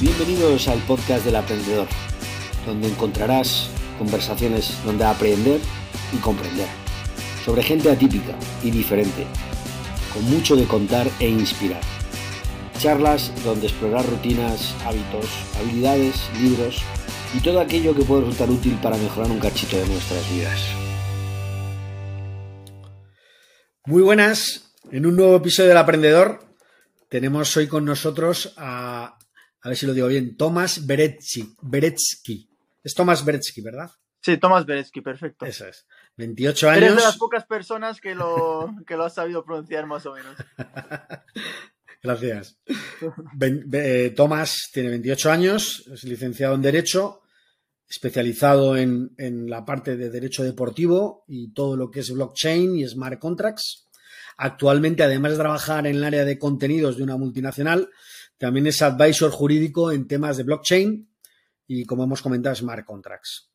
Bienvenidos al podcast del aprendedor, donde encontrarás conversaciones donde aprender y comprender, sobre gente atípica y diferente, con mucho de contar e inspirar. Charlas donde explorar rutinas, hábitos, habilidades, libros y todo aquello que puede resultar útil para mejorar un cachito de nuestras vidas. Muy buenas, en un nuevo episodio del Aprendedor tenemos hoy con nosotros a a ver si lo digo bien, Tomás Beretsky. Beretsky. Es Tomás Beretsky, ¿verdad? Sí, Tomás Beretsky, perfecto. Eso es. 28 años. Eres de las pocas personas que lo, que lo has sabido pronunciar más o menos. Gracias. Eh, Tomás tiene 28 años, es licenciado en Derecho, especializado en, en, la parte de Derecho Deportivo y todo lo que es blockchain y smart contracts. Actualmente, además de trabajar en el área de contenidos de una multinacional, también es advisor jurídico en temas de blockchain y, como hemos comentado, smart contracts.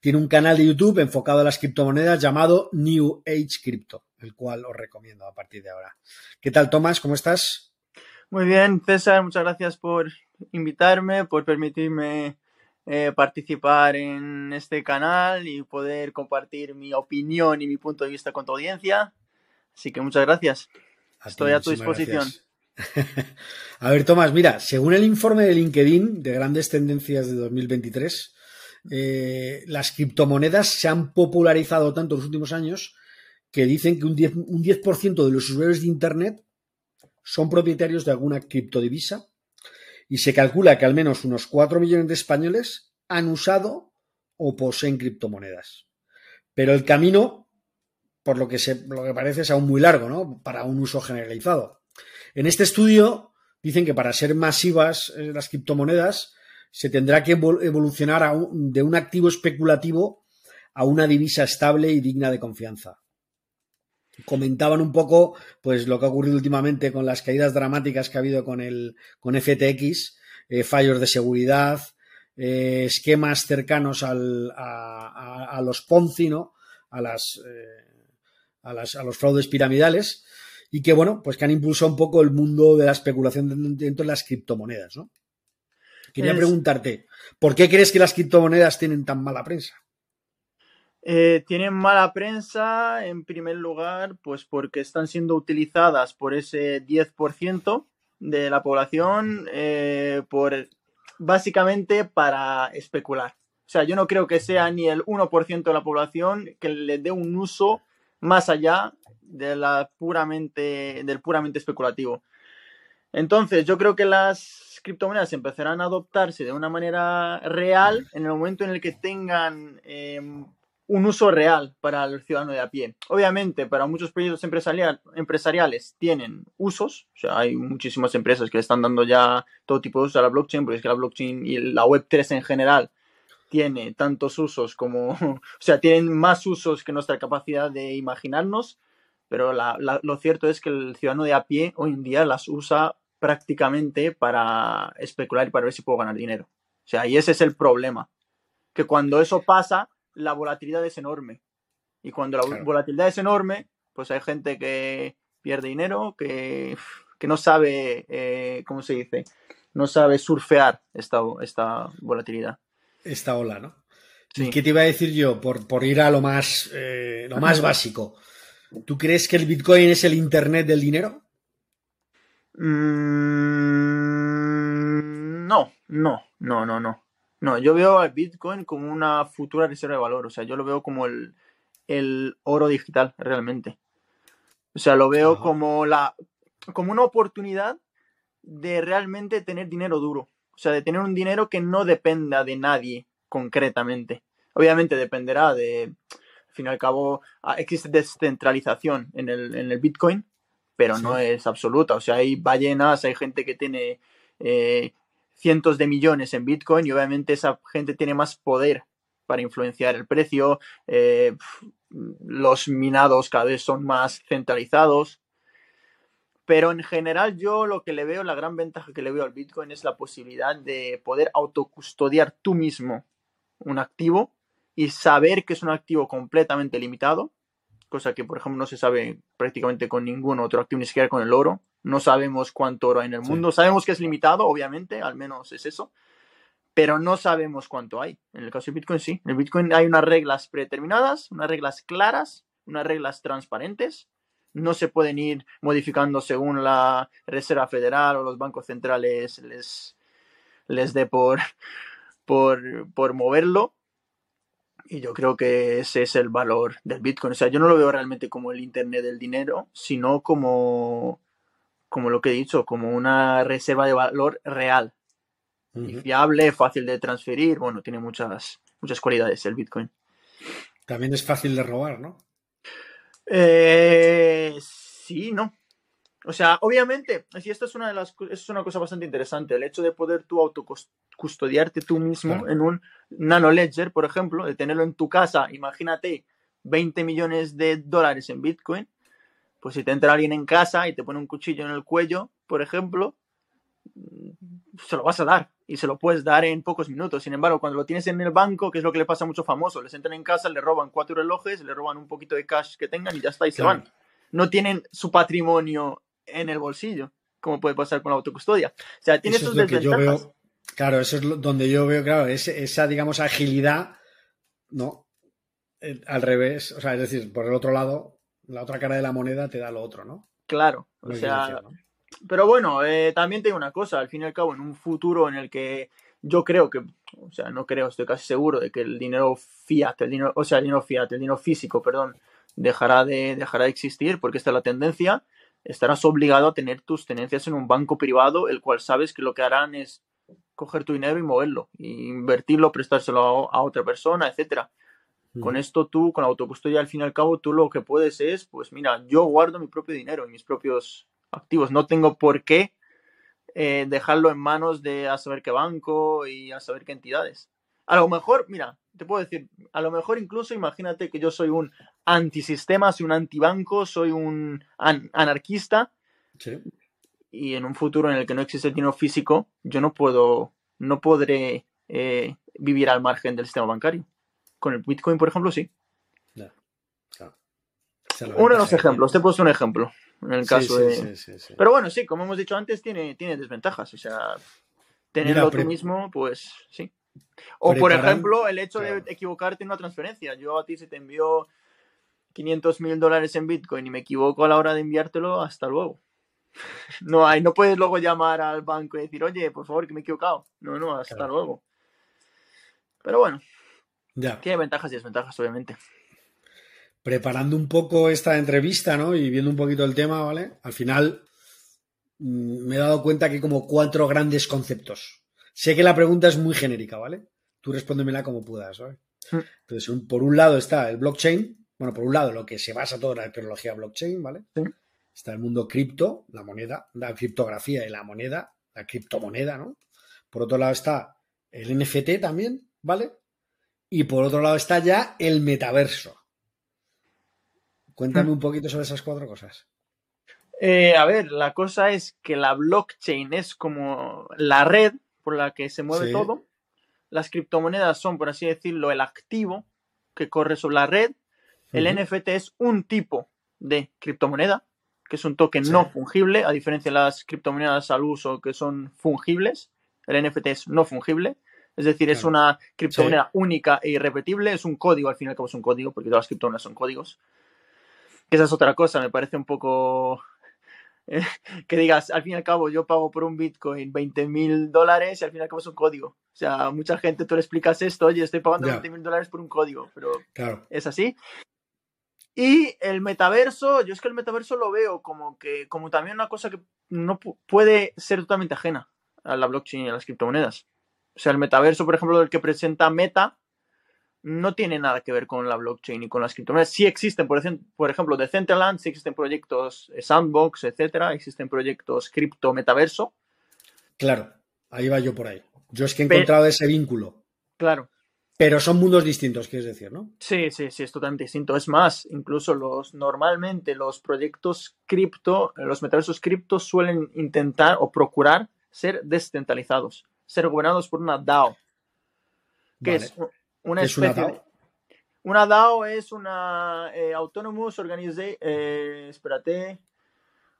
Tiene un canal de YouTube enfocado a las criptomonedas llamado New Age Crypto, el cual os recomiendo a partir de ahora. ¿Qué tal, Tomás? ¿Cómo estás? Muy bien, César, muchas gracias por invitarme, por permitirme eh, participar en este canal y poder compartir mi opinión y mi punto de vista con tu audiencia. Así que muchas gracias. Estoy a tu disposición. A ver, Tomás, mira, según el informe de LinkedIn de grandes tendencias de 2023, eh, las criptomonedas se han popularizado tanto en los últimos años que dicen que un 10%, un 10 de los usuarios de Internet son propietarios de alguna criptodivisa y se calcula que al menos unos 4 millones de españoles han usado o poseen criptomonedas. Pero el camino, por lo que, se, lo que parece, es aún muy largo, ¿no? Para un uso generalizado. En este estudio dicen que para ser masivas eh, las criptomonedas se tendrá que evolucionar de un activo especulativo a una divisa estable y digna de confianza. Comentaban un poco pues lo que ha ocurrido últimamente con las caídas dramáticas que ha habido con el con FTX, eh, fallos de seguridad, eh, esquemas cercanos al, a, los Ponzi, ¿no? a, las, a, las, a los fraudes piramidales y que, bueno, pues que han impulsado un poco el mundo de la especulación dentro de las criptomonedas, ¿no? Quería preguntarte, ¿por qué crees que las criptomonedas tienen tan mala prensa? Eh, tienen mala prensa, en primer lugar, pues porque están siendo utilizadas por ese 10% de la población, eh, por básicamente para especular. O sea, yo no creo que sea ni el 1% de la población que le dé un uso más allá de la puramente, del puramente especulativo. Entonces, yo creo que las criptomonedas empezarán a adoptarse de una manera real en el momento en el que tengan em, un uso real para el ciudadano de a pie. Obviamente, para muchos proyectos empresariales tienen usos, o sea, hay muchísimas empresas que le están dando ya todo tipo de uso a la blockchain, porque es que la blockchain y la Web3 en general tiene tantos usos como, o sea, tienen más usos que nuestra capacidad de imaginarnos pero lo cierto es que el ciudadano de a pie hoy en día las usa prácticamente para especular y para ver si puedo ganar dinero. O sea, y ese es el problema, que cuando eso pasa, la volatilidad es enorme. Y cuando la volatilidad es enorme, pues hay gente que pierde dinero, que, no sabe, eh, ¿cómo se dice? No sabe surfear esta, esta volatilidad. Esta ola, ¿no? ¿Y qué te iba a decir yo? Por, por ir a lo más, eh, lo más básico. ¿Tú crees que el Bitcoin es el Internet del dinero? Mm, no, no, no, no, no. No, yo veo al Bitcoin como una futura reserva de valor. O sea, yo lo veo como el, oro digital, realmente. O sea, lo veo como la. como una oportunidad de realmente tener dinero duro. O sea, de tener un dinero que no dependa de nadie concretamente. Obviamente dependerá de fin y al cabo ah, existe descentralización en el, en el Bitcoin, pero no es absoluta. O sea, hay ballenas, hay gente que tiene eh, cientos de millones en Bitcoin y obviamente esa gente tiene más poder para influenciar el precio. Eh, los minados cada vez son más centralizados. Pero en general yo lo que le veo, la gran ventaja que le veo al Bitcoin es la posibilidad de poder autocustodiar tú mismo un activo y saber que es un activo completamente limitado, cosa que por ejemplo no se sabe prácticamente con ningún otro activo, ni siquiera con el oro, No sabemos cuánto oro hay en el mundo. Sabemos que es limitado, obviamente, al menos es eso. Pero no sabemos cuánto hay. En el caso de Bitcoin, sí. En el Bitcoin hay unas reglas predeterminadas, unas reglas claras, unas reglas transparentes. No se pueden ir modificando según la Reserva Federal o los bancos centrales les, les dé por, por, por moverlo. Y yo creo que ese es el valor del Bitcoin. O sea, yo no lo veo realmente como el Internet del dinero, sino como, como lo que he dicho, como una reserva de valor real. Y fiable, fácil de transferir. Bueno, tiene muchas, muchas cualidades el Bitcoin. También es fácil de robar, ¿no? Eh, sí, no. O sea, obviamente, si esto es una de las es una cosa bastante interesante, el hecho de poder tú autocustodiarte tú mismo en un nano ledger, por ejemplo, de tenerlo en tu casa, imagínate 20 millones de dólares en Bitcoin, pues si te entra alguien en casa y te pone un cuchillo en el cuello, por ejemplo, se lo vas a dar y se lo puedes dar en pocos minutos. Sin embargo, cuando lo tienes en el banco, que es lo que le pasa a muchos famosos, les entran en casa, le roban cuatro relojes, le roban un poquito de cash que tengan y ya está, y se van. No tienen su patrimonio en el bolsillo, como puede pasar con la autocustodia. O sea, tiene sus desventajas. claro, eso es donde yo veo, claro, esa, digamos, agilidad, ¿no? Eh, al revés, o sea, es decir, por el otro lado, la otra cara de la moneda te da lo otro, ¿no? Claro, o sea, pero bueno, eh, también tengo una cosa, al fin y al cabo, en un futuro en el que yo creo que, o sea, no creo, estoy casi seguro de que el dinero fiat, el dinero, o sea, el dinero fiat, el dinero físico, perdón, dejará de, dejará de existir porque esta es la tendencia estarás obligado a tener tus tenencias en un banco privado, el cual sabes que lo que harán es coger tu dinero y moverlo, e invertirlo, prestárselo a, otra persona, etcétera. Con esto tú, con la autocustodia, al fin y al cabo, tú lo que puedes es, pues mira, yo guardo mi propio dinero y mis propios activos. No tengo por qué eh, dejarlo en manos de a saber qué banco y a saber qué entidades. A lo mejor, mira, te puedo decir, a lo mejor incluso imagínate que yo soy un antisistema, soy un antibanco, soy un anarquista. Y en un futuro en el que no existe el dinero físico, yo no puedo, no podré eh, vivir al margen del sistema bancario. Con el Bitcoin, por ejemplo, sí. Uno de los ejemplos, te puedo un ejemplo. En el caso de. Pero bueno, sí, como hemos dicho antes, tiene, tiene desventajas. O sea, tenerlo tú mismo, pues sí. O por ejemplo, el hecho de equivocarte en una transferencia. Yo a ti se te envió 500 mil dólares en Bitcoin y me equivoco a la hora de enviártelo, hasta luego. No hay, no puedes luego llamar al banco y decir, oye, por favor, que me he equivocado. No, no, hasta luego. Pero bueno, ya. tiene ventajas y desventajas, obviamente. Preparando un poco esta entrevista, ¿no? Y viendo un poquito el tema, ¿vale? Al final mm, me he dado cuenta que hay como cuatro grandes conceptos. Sé que la pregunta es muy genérica, ¿vale? Tú respóndemela como puedas, ¿vale? Mm. Entonces, por un lado está el blockchain, bueno, por un lado, lo que se basa toda la tecnología blockchain, ¿vale? Está el mundo cripto, la moneda, la criptografía y la moneda, la criptomoneda, ¿no? Por otro lado está el NFT también, ¿vale? Y por otro lado está ya el metaverso. Cuéntame un poquito sobre esas cuatro cosas. Eh, a ver, la cosa es que la blockchain es como la red por la que se mueve todo. Las criptomonedas son, por así decirlo, el activo que corre sobre la red el NFT es un tipo de criptomoneda, que es un token no fungible, a diferencia de las criptomonedas al uso que son fungibles. El NFT es no fungible, es decir, es una criptomoneda única e irrepetible, es un código, al fin y al cabo es un código, porque todas las criptomonedas son códigos. esa es otra cosa, me parece un poco que digas, al fin y al cabo, yo pago por un Bitcoin 20 mil dólares y al fin y al cabo es un código. O sea, mucha gente tú le explicas esto, oye, estoy pagando 20 mil dólares por un código, pero es así. Y el metaverso, yo es que el metaverso lo veo como que, como también una cosa que no puede ser totalmente ajena a la blockchain y a las criptomonedas. O sea, el metaverso, por ejemplo, del que presenta Meta, no tiene nada que ver con la blockchain y con las criptomonedas. Sí existen, por, ejemplo, de Centerland, sí existen proyectos Sandbox, etcétera, existen proyectos cripto metaverso. Claro, ahí va yo por ahí. Yo es que he encontrado ese vínculo. Claro. Pero son mundos distintos, quieres decir, ¿no? Sí, sí, sí, es totalmente distinto. Es más, incluso los normalmente los proyectos cripto, los metaversos cripto suelen intentar o procurar ser descentralizados, ser gobernados por una DAO. Que es una especie una DAO? una DAO es una eh, Autonomous Organization, eh, espérate,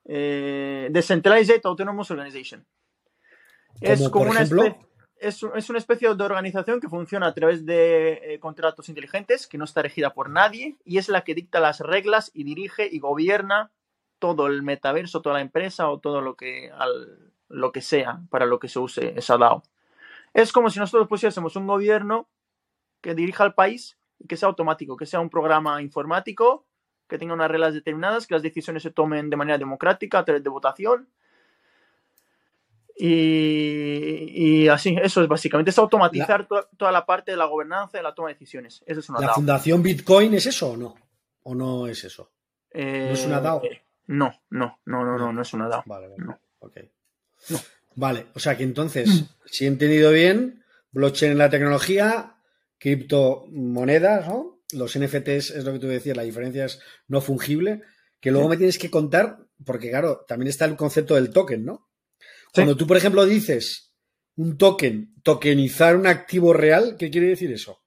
eh, Decentralized Autonomous Organization. Es Como, una especie, es, es una especie de organización que funciona a través de eh, contratos inteligentes, que no está regida por nadie y es la que dicta las reglas y dirige y gobierna todo el metaverso, toda la empresa o todo lo que, al- lo que sea para lo que se use esa DAO. Es como si nosotros pusiésemos un gobierno que dirija al país y que sea automático, que sea un programa informático, que tenga unas reglas determinadas, que las decisiones se tomen de manera democrática a través de votación. Y, y así, eso es básicamente, es automatizar to- toda la parte de la gobernanza y la toma de decisiones. Eso es una ¿La DAO. fundación Bitcoin es eso o no? ¿O no es eso? Eh, ¿No es una DAO? No, no, no, no, no, no es una DAO. Vale, vale. No. Vale, o sea que entonces, si he entendido bien, blockchain en la tecnología, criptomonedas, ¿no? Los NFTs es lo que tú decías, la diferencia es no fungible, que luego Sí. me tienes que contar, porque claro, también está el concepto del token, ¿no? Sí. Cuando tú, por ejemplo, dices un token, tokenizar un activo real, ¿qué quiere decir eso?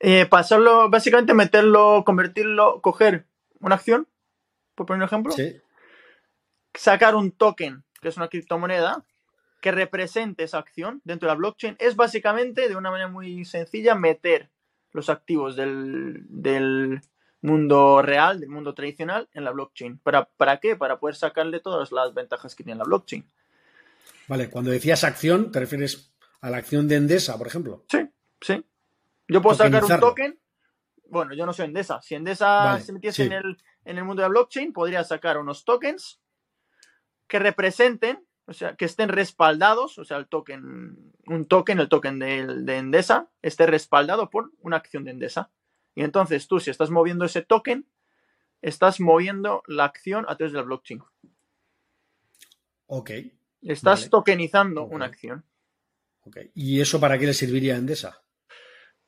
Eh, pasarlo, básicamente meterlo, convertirlo, coger una acción, por poner un ejemplo, Sí. sacar un token, que es una criptomoneda, que represente esa acción dentro de la blockchain, es básicamente, de una manera muy sencilla, meter los activos del, del mundo real, del mundo tradicional, en la blockchain. ¿Para, ¿Para qué? Para poder sacarle todas las ventajas que tiene la blockchain. Vale, cuando decías acción, te refieres a la acción de Endesa, por ejemplo. Sí, sí. Yo puedo sacar un token. Bueno, yo no soy Endesa. Si Endesa Vale, se metiese sí. en, el, en el mundo de la blockchain, podría sacar unos tokens que representen, o sea, que estén respaldados, o sea, el token, un token, el token de, de Endesa, esté respaldado por una acción de Endesa. Y entonces tú, si estás moviendo ese token, estás moviendo la acción a través de la blockchain. Ok, Estás Vale. tokenizando Ok. una acción. ok. ¿Y eso para qué le serviría a Endesa?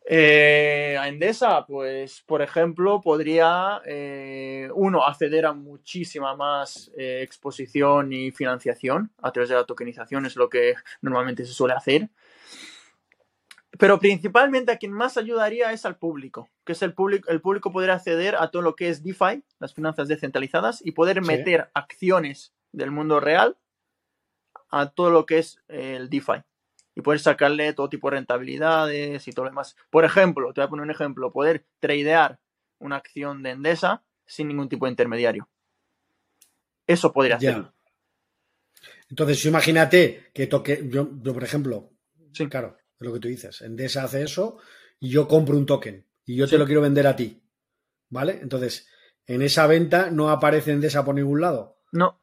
Eh, a Endesa, pues, por ejemplo, podría, eh, uno, acceder a muchísima más eh, exposición y financiación a través de la tokenización, es lo que normalmente se suele hacer. Pero principalmente a quien más ayudaría es al público, que es el público, el público podría acceder a todo lo que es DeFi, las finanzas descentralizadas, y poder Sí. meter acciones del mundo real a todo lo que es el DeFi y poder sacarle todo tipo de rentabilidades y todo lo demás. Por ejemplo, te voy a poner un ejemplo, poder tradear una acción de Endesa sin ningún tipo de intermediario. Eso podría Ya. hacerlo. Entonces, imagínate que toque, yo, yo, por ejemplo, Sí. claro, es lo que tú dices, Endesa hace eso y yo compro un token y yo Sí. te lo quiero vender a ti, ¿vale? Entonces, en esa venta no aparece Endesa por ningún lado. No,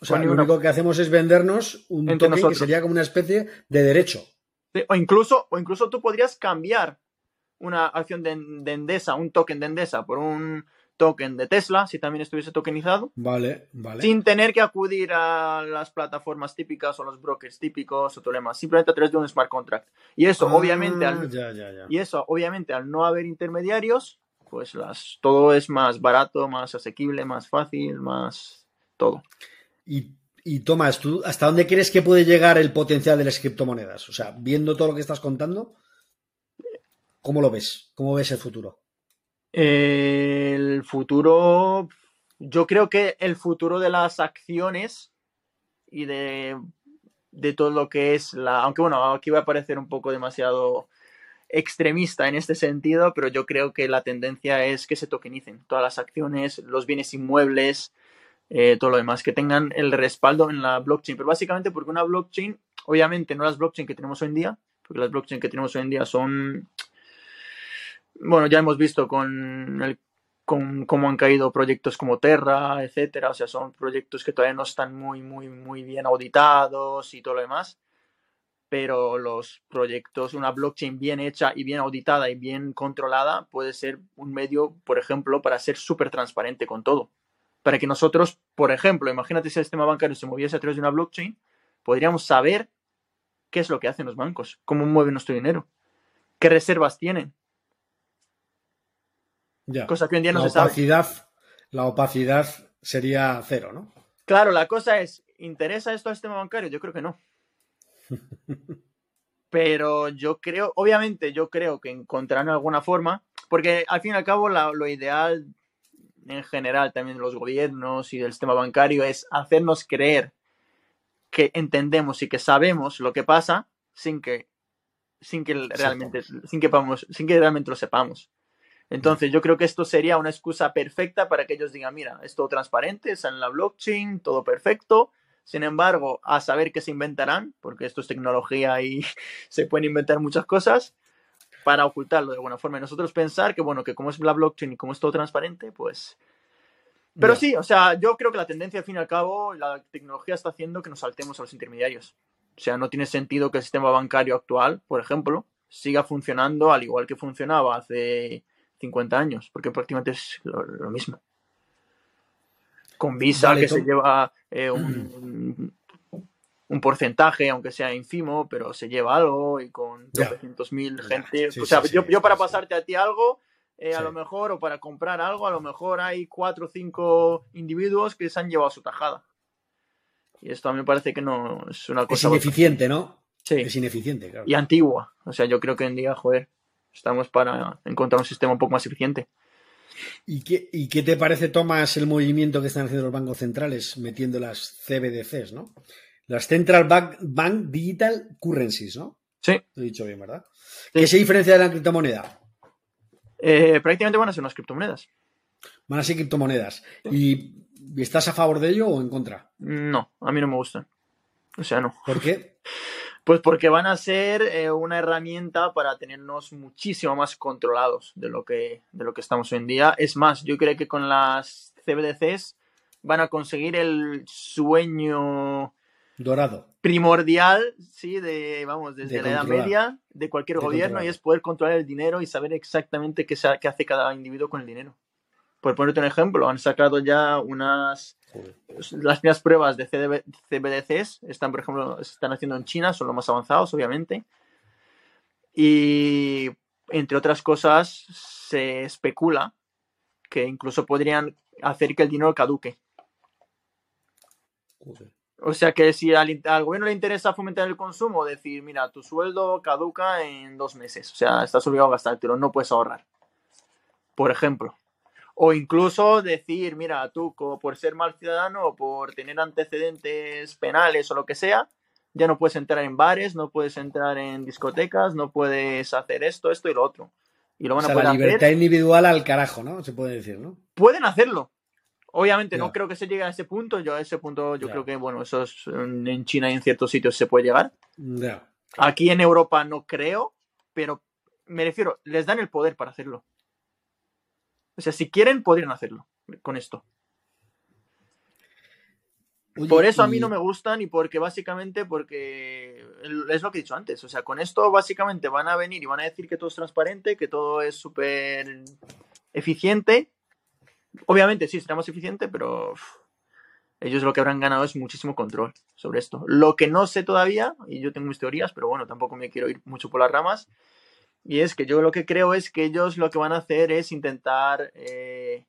O sea, lo único que hacemos es vendernos un Entre token que sería como una especie de derecho. Sí, O incluso, o incluso tú podrías cambiar una acción de, de Endesa, un token de Endesa, por un token de Tesla, si también estuviese tokenizado, Vale, vale. sin tener que acudir a las plataformas típicas o los brokers típicos o demás, simplemente a través de un smart contract. Y eso, Ah, obviamente, al, Ya, ya, ya. y eso, obviamente, al no haber intermediarios, pues las, todo es más barato, más asequible, más fácil, más todo. Y, y Tomás, ¿tú hasta dónde crees que puede llegar el potencial de las criptomonedas? O sea, viendo todo lo que estás contando, ¿cómo lo ves? ¿Cómo ves el futuro? El futuro, yo creo que el futuro de las acciones y de, de todo lo que es la, aunque bueno, aquí va a parecer un poco demasiado extremista en este sentido, pero yo creo que la tendencia es que se tokenicen todas las acciones, los bienes inmuebles, eh, todo lo demás, que tengan el respaldo en la blockchain. Pero básicamente porque una blockchain, obviamente no las blockchain que tenemos hoy en día, porque las blockchain que tenemos hoy en día son, bueno, ya hemos visto con con cómo han caído proyectos como Terra, etcétera, o sea, son proyectos que todavía no están muy, muy, muy bien auditados y todo lo demás, pero los proyectos, una blockchain bien hecha y bien auditada y bien controlada puede ser un medio, por ejemplo, para ser súper transparente con todo. Para que nosotros, por ejemplo, imagínate si el sistema bancario se moviese a través de una blockchain, podríamos saber qué es lo que hacen los bancos, cómo mueven nuestro dinero, qué reservas tienen, Ya. cosa que hoy en día no la se sabe. opacidad, la opacidad sería cero, ¿no? Claro, la cosa es, ¿interesa esto al sistema bancario? Yo creo que no. Pero yo creo, obviamente yo creo que encontrarán alguna forma, porque al fin y al cabo la- lo ideal en general también de los gobiernos y del sistema bancario es hacernos creer que entendemos y que sabemos lo que pasa sin que sin que realmente sin que sin que realmente lo sepamos. Entonces, yo creo que esto sería una excusa perfecta para que ellos digan, mira, es todo transparente, está en la blockchain, todo perfecto. Sin embargo, a saber qué se inventarán, porque esto es tecnología y se pueden inventar muchas cosas, para ocultarlo de alguna forma. Y nosotros pensar que, bueno, que como es la blockchain y como es todo transparente, pues... Pero sí, o sea, yo creo que la tendencia, al fin y al cabo, la tecnología está haciendo que nos saltemos a los intermediarios. O sea, no tiene sentido que el sistema bancario actual, por ejemplo, siga funcionando al igual que funcionaba hace 50 años, porque prácticamente es lo, mismo. Con Visa, que se lleva eh, un, un porcentaje, aunque sea ínfimo, pero se lleva algo y con 200.000 gente. o sea, yo, yo, para pasarte a ti algo, eh, a lo mejor, o para comprar algo, a lo mejor hay cuatro o cinco individuos que se han llevado su tajada. Y esto a mí me parece que no es una cosa. Es ineficiente, ¿no? Sí. Es ineficiente, claro. Y antigua. O sea, yo creo que en día, joder, estamos para encontrar un sistema un poco más eficiente. ¿Y qué, ¿Y qué te parece, Tomás, el movimiento que están haciendo los bancos centrales metiendo las CBDCs, ¿no? Las Central Bank, Digital Currencies, ¿no? Sí. Lo he dicho bien, ¿verdad? ¿Qué se diferencia de la criptomoneda? Eh, prácticamente van a ser unas criptomonedas. Van a ser criptomonedas. ¿Y estás a favor de ello o en contra? No, a mí no me gustan. O sea, no. ¿Por qué? Pues porque van a ser eh, una herramienta para tenernos muchísimo más controlados de lo, que, de lo que estamos hoy en día. Es más, yo creo que con las CBDCs van a conseguir el sueño Dorado. Primordial, sí, de, vamos, desde la Edad Media, de cualquier gobierno, y es poder controlar el dinero y saber exactamente qué, qué hace cada individuo con el dinero. Por ponerte un ejemplo, han sacado ya unas. Las primeras pruebas de CBDCs están, por ejemplo, se están haciendo en China, son los más avanzados, obviamente. Y entre otras cosas, se especula que incluso podrían hacer que el dinero caduque. O sea que si al, gobierno le interesa fomentar el consumo, decir, mira, tu sueldo caduca en dos meses, o sea, estás obligado a gastártelo, no puedes ahorrar. Por ejemplo. O incluso decir, mira, tú por ser mal ciudadano o por tener antecedentes penales o lo que sea, ya no puedes entrar en bares, no puedes entrar en discotecas, no puedes hacer esto, esto y lo otro. Y lo van o sea, la libertad individual al carajo, ¿no? Se puede decir, ¿no? Pueden hacerlo, Obviamente no creo que se llegue a ese punto. Yo a ese punto yo creo que, bueno, eso es, en China y en ciertos sitios se puede llegar. Aquí en Europa no creo, pero me refiero, les dan el poder para hacerlo. O sea, si quieren, podrían hacerlo con esto. Por eso a mí no me gustan y porque básicamente, porque es lo que he dicho antes, o sea, con esto básicamente van a venir y van a decir que todo es transparente, que todo es súper eficiente Obviamente sí, será más eficiente, pero ellos lo que habrán ganado es muchísimo control sobre esto. Lo que no sé todavía, y yo tengo mis teorías, pero bueno, tampoco me quiero ir mucho por las ramas, y es que yo lo que creo es que ellos lo que van a hacer es intentar eh,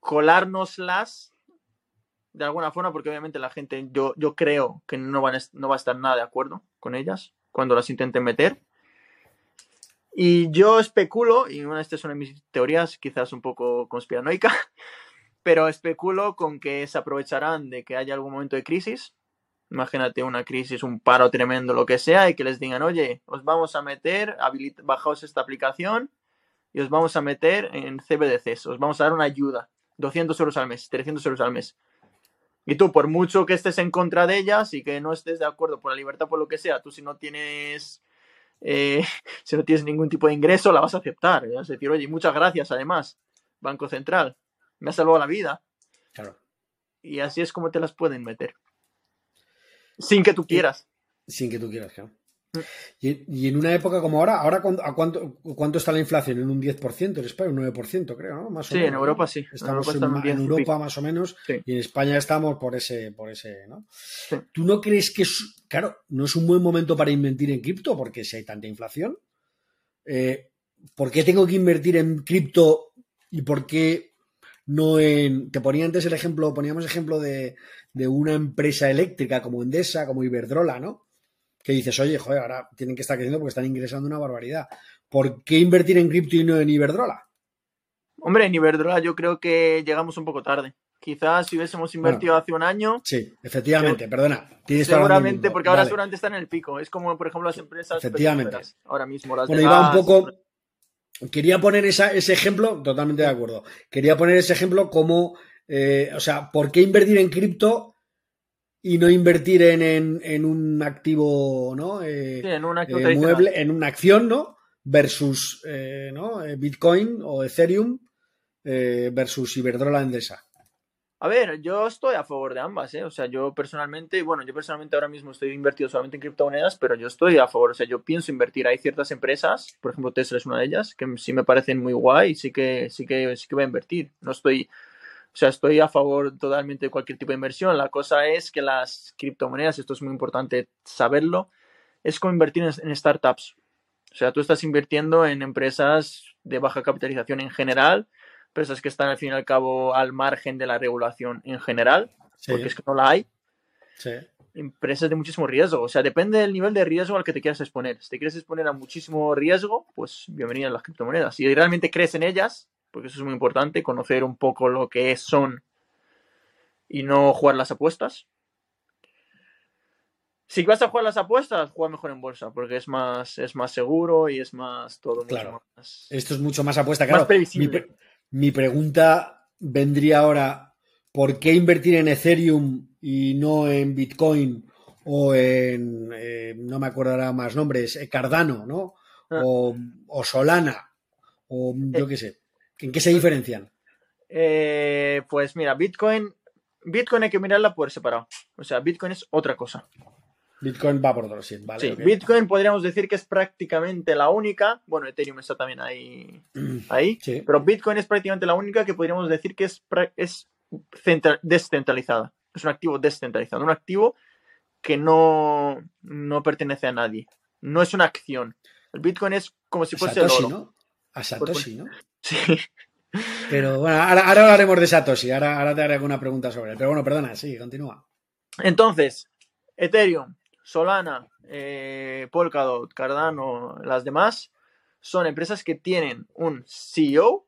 colárnoslas de alguna forma, porque obviamente la gente, yo, yo creo que no, van no va a estar nada de acuerdo con ellas cuando las intenten meter. Y yo especulo, y una de estas son mis teorías, quizás un poco conspiranoica, pero especulo con que se aprovecharán de que haya algún momento de crisis. Imagínate una crisis, un paro tremendo, lo que sea, y que les digan, oye, os vamos a meter, bajaos esta aplicación y os vamos a meter en CBDCs, os vamos a dar una ayuda, 200 euros al mes, 300 euros al mes. Y tú, por mucho que estés en contra de ellas y que no estés de acuerdo por la libertad, por lo que sea, tú si no tienes eh, si no tienes ningún tipo de ingreso, la vas a aceptar. Vas a decir, oye, muchas gracias además, Banco Central, me ha salvado la vida. Claro. Y así es como te las pueden meter. Sin que tú quieras. Sin que tú quieras, claro. Y, en una época como ahora, ¿ahora ¿a cuánto, cuánto está la inflación? En un 10%, en España un 9%, creo, ¿no? Más sí, en Europa sí. Estamos en, Europa, más o menos y en España estamos por ese, por ese, ¿no? ¿Tú no crees que, es, claro, no es un buen momento para invertir en cripto porque si hay tanta inflación? Eh, ¿Por qué tengo que invertir en cripto y por qué no en... Te ponía antes el ejemplo, poníamos ejemplo de, de una empresa eléctrica como Endesa, como Iberdrola, ¿no? Que dices, oye, joder, ahora tienen que estar creciendo porque están ingresando una barbaridad. ¿Por qué invertir en cripto y no en Iberdrola? Hombre, en Iberdrola yo creo que llegamos un poco tarde. Quizás si hubiésemos invertido hace un año. Sí, efectivamente, perdona. seguramente, porque ahora seguramente están en el pico. Es como, por ejemplo, las empresas. Efectivamente. Ahora mismo las bueno, iba un poco. Quería poner ese ejemplo, totalmente de acuerdo. Quería poner ese ejemplo como, eh, o sea, ¿por qué invertir en cripto y no invertir en, un activo, ¿no? Eh, en un activo eh, mueble, en una acción, ¿no? Versus, ¿no? Bitcoin o Ethereum versus Iberdrola Endesa. A ver, yo estoy a favor de ambas, ¿eh? O sea, yo personalmente, bueno, yo personalmente ahora mismo estoy invertido solamente en criptomonedas, pero yo estoy a favor, o sea, yo pienso invertir. Hay ciertas empresas, por ejemplo, Tesla es una de ellas, que sí me parecen muy guay y sí que, sí que, sí que voy a invertir. No estoy, o sea, estoy a favor totalmente de cualquier tipo de inversión. La cosa es que las criptomonedas, esto es muy importante saberlo, es como invertir en, en startups. O sea, tú estás invirtiendo en empresas de baja capitalización en general, empresas que están al fin y al cabo al margen de la regulación en general, porque es que no la hay. Empresas de muchísimo riesgo, o sea, depende del nivel de riesgo al que te quieras exponer. Si te quieres exponer a muchísimo riesgo, pues bienvenidas las criptomonedas. Si realmente crees en ellas, porque eso es muy importante, conocer un poco lo que son y no jugar las apuestas. Si vas a jugar las apuestas, juega mejor en bolsa, porque es más, es más seguro y es más todo claro. más. Esto es mucho más apuesta, claro. Más previsible. Mi pregunta vendría ahora, ¿por qué invertir en Ethereum y no en Bitcoin o en, eh, no me acordará más nombres, eh, Cardano, ¿no? Ah. O, Solana, o yo qué sé. ¿En qué se diferencian? Eh, pues mira, Bitcoin, Bitcoin hay que mirarla por separado. O sea, Bitcoin es otra cosa. Bitcoin va por otro, sí, vale. Sí, Bitcoin podríamos decir que es prácticamente la única, bueno, Ethereum está también ahí, ahí pero Bitcoin es prácticamente la única que podríamos decir que es, es descentralizada. Es un activo descentralizado, un activo que no, no pertenece a nadie. No es una acción. El Bitcoin es como si fuese el oro. ¿no? A Satoshi, ¿no? Sí. Pero bueno, ahora, ahora hablaremos de Satoshi. Ahora, ahora te haré alguna pregunta sobre él. Pero bueno, perdona, sí, continúa. Entonces, Ethereum, Solana, eh, Polkadot, Cardano, las demás, son empresas que tienen un CEO,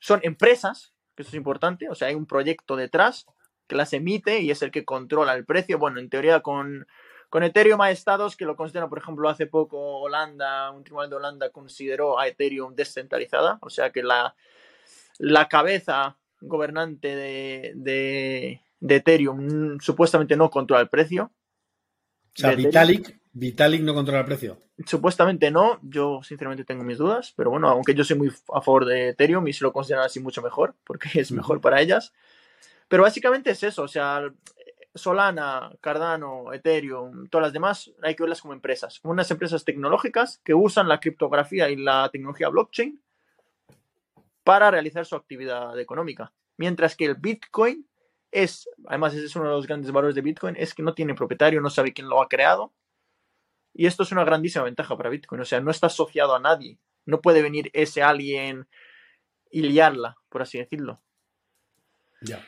son empresas, que eso es importante, o sea, hay un proyecto detrás que las emite y es el que controla el precio. Bueno, en teoría con, con Ethereum hay estados que lo consideran, por ejemplo, hace poco Holanda, un tribunal de Holanda consideró a Ethereum descentralizada, o sea que la, la cabeza gobernante de, de, de Ethereum supuestamente no controla el precio, o sea, Vitalik, Vitalik no controla el precio. Supuestamente no, yo sinceramente tengo mis dudas, pero bueno, aunque yo soy muy a favor de Ethereum y se lo consideran así mucho mejor, porque es mejor para ellas. Pero básicamente es eso, o sea, Solana, Cardano, Ethereum, todas las demás, hay que verlas como empresas, como unas empresas tecnológicas que usan la criptografía y la tecnología blockchain para realizar su actividad económica. Mientras que el Bitcoin es, además ese es uno de los grandes valores de Bitcoin, es que no tiene propietario, no sabe quién lo ha creado. Y esto es una grandísima ventaja para Bitcoin, o sea, no está asociado a nadie. No puede venir ese alguien y liarla, por así decirlo. Ya.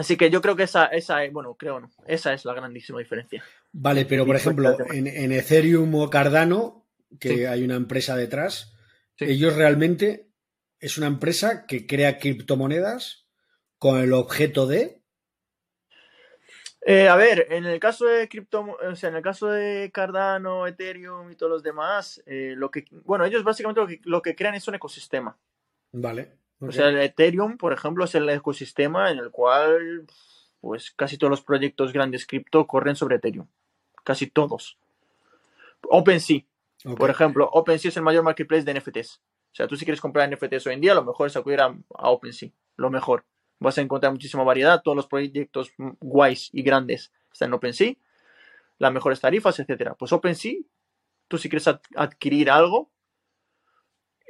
Así que yo creo que esa, esa es, bueno, creo no, esa es la grandísima diferencia. Vale, pero por ejemplo, en, Ethereum o Cardano, que hay una empresa detrás, ellos realmente es una empresa que crea criptomonedas con el objeto de eh, a ver, en el caso de cripto, o sea, en el caso de Cardano, Ethereum y todos los demás, eh, lo que, bueno, ellos básicamente lo que, crean es un ecosistema. Vale. O sea, el Ethereum, por ejemplo, es el ecosistema en el cual, pues, casi todos los proyectos grandes cripto corren sobre Ethereum. Casi todos. OpenSea, por ejemplo, OpenSea es el mayor marketplace de NFTs. O sea, tú si quieres comprar NFTs hoy en día, lo mejor es acudir a OpenSea. Lo mejor vas a encontrar muchísima variedad, todos los proyectos guays y grandes están en OpenSea, las mejores tarifas, etcétera. Pues OpenSea, tú si quieres adquirir algo,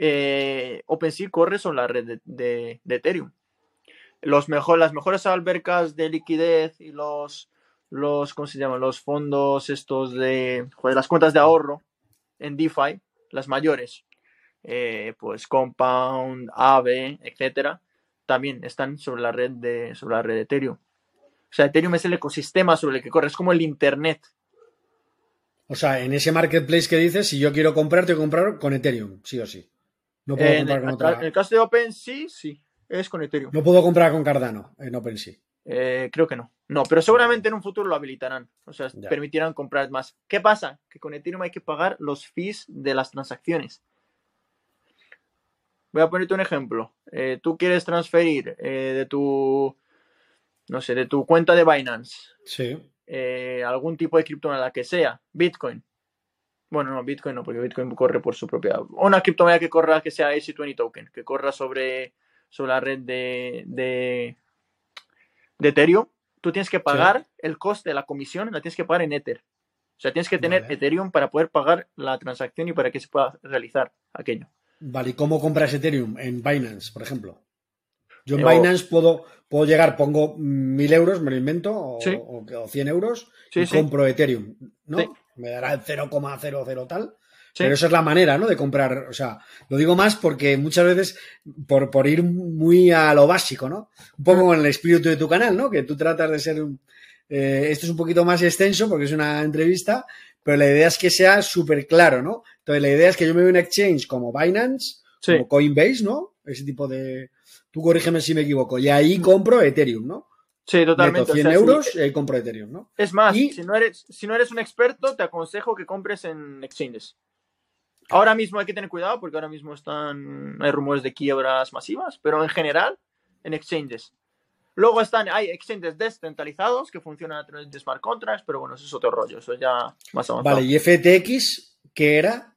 eh, OpenSea corre sobre la red de, Ethereum. Los mejor, las mejores albercas de liquidez y los, los, ¿cómo se llaman? Los fondos estos de, las cuentas de ahorro en DeFi, las mayores, eh, pues Compound, Aave, etcétera, también están sobre la red de, sobre la red de Ethereum. O sea, Ethereum es el ecosistema sobre el que corre, es como el Internet. O sea, en ese marketplace que dices, si yo quiero comprar, que comprar con Ethereum, sí o sí. No puedo En comprar con atra- en otra. el caso de OpenSea, sí, es con Ethereum. No puedo comprar con Cardano en OpenSea. Eh, creo que no. No, pero seguramente en un futuro lo habilitarán. O sea, Ya. permitirán comprar más. ¿Qué pasa? Que con Ethereum hay que pagar los fees de las transacciones. Voy a ponerte un ejemplo. Eh, tú quieres transferir eh, de tu, no sé, de tu cuenta de Binance Sí. algún tipo de criptomoneda que sea, Bitcoin. Bueno, no, Bitcoin no, porque Bitcoin corre por su propia. Una criptomoneda que corra que sea AC20 token, que corra sobre, sobre la red de, de, de Ethereum. Tú tienes que pagar el coste de la comisión, la tienes que pagar en Ether. O sea, tienes que tener Vale. Ethereum para poder pagar la transacción y para que se pueda realizar aquello. Vale, ¿y cómo compras Ethereum? En Binance, por ejemplo. Yo en Binance puedo, puedo llegar, pongo mil euros, me lo invento, o, Sí. o, o 100 euros, Sí, y sí. compro Ethereum, ¿no? Me dará el 0,00 tal. Pero esa es la manera, ¿no? De comprar. O sea, lo digo más porque muchas veces, por, por ir muy a lo básico, ¿no? Un poco con el espíritu de tu canal, ¿no? Que tú tratas de ser. un- eh, esto es un poquito más extenso porque es una entrevista, pero la idea es que sea súper claro, ¿no? Entonces, la idea es que yo me vea un exchange como Binance, como Coinbase, ¿no? Ese tipo de. Tú corrígeme si me equivoco. Y ahí compro Ethereum, ¿no? Sí, totalmente. Meto o 100 sea, sí. euros y ahí compro Ethereum, ¿no? Es más, Y- si, no eres, si no eres un experto, te aconsejo que compres en exchanges. Ahora mismo hay que tener cuidado porque ahora mismo están hay rumores de quiebras masivas, pero en general en exchanges. Luego están hay exchanges descentralizados que funcionan a través de smart contracts, pero bueno, eso es otro rollo, eso ya más avanzado. Vale, y FTX, ¿qué era?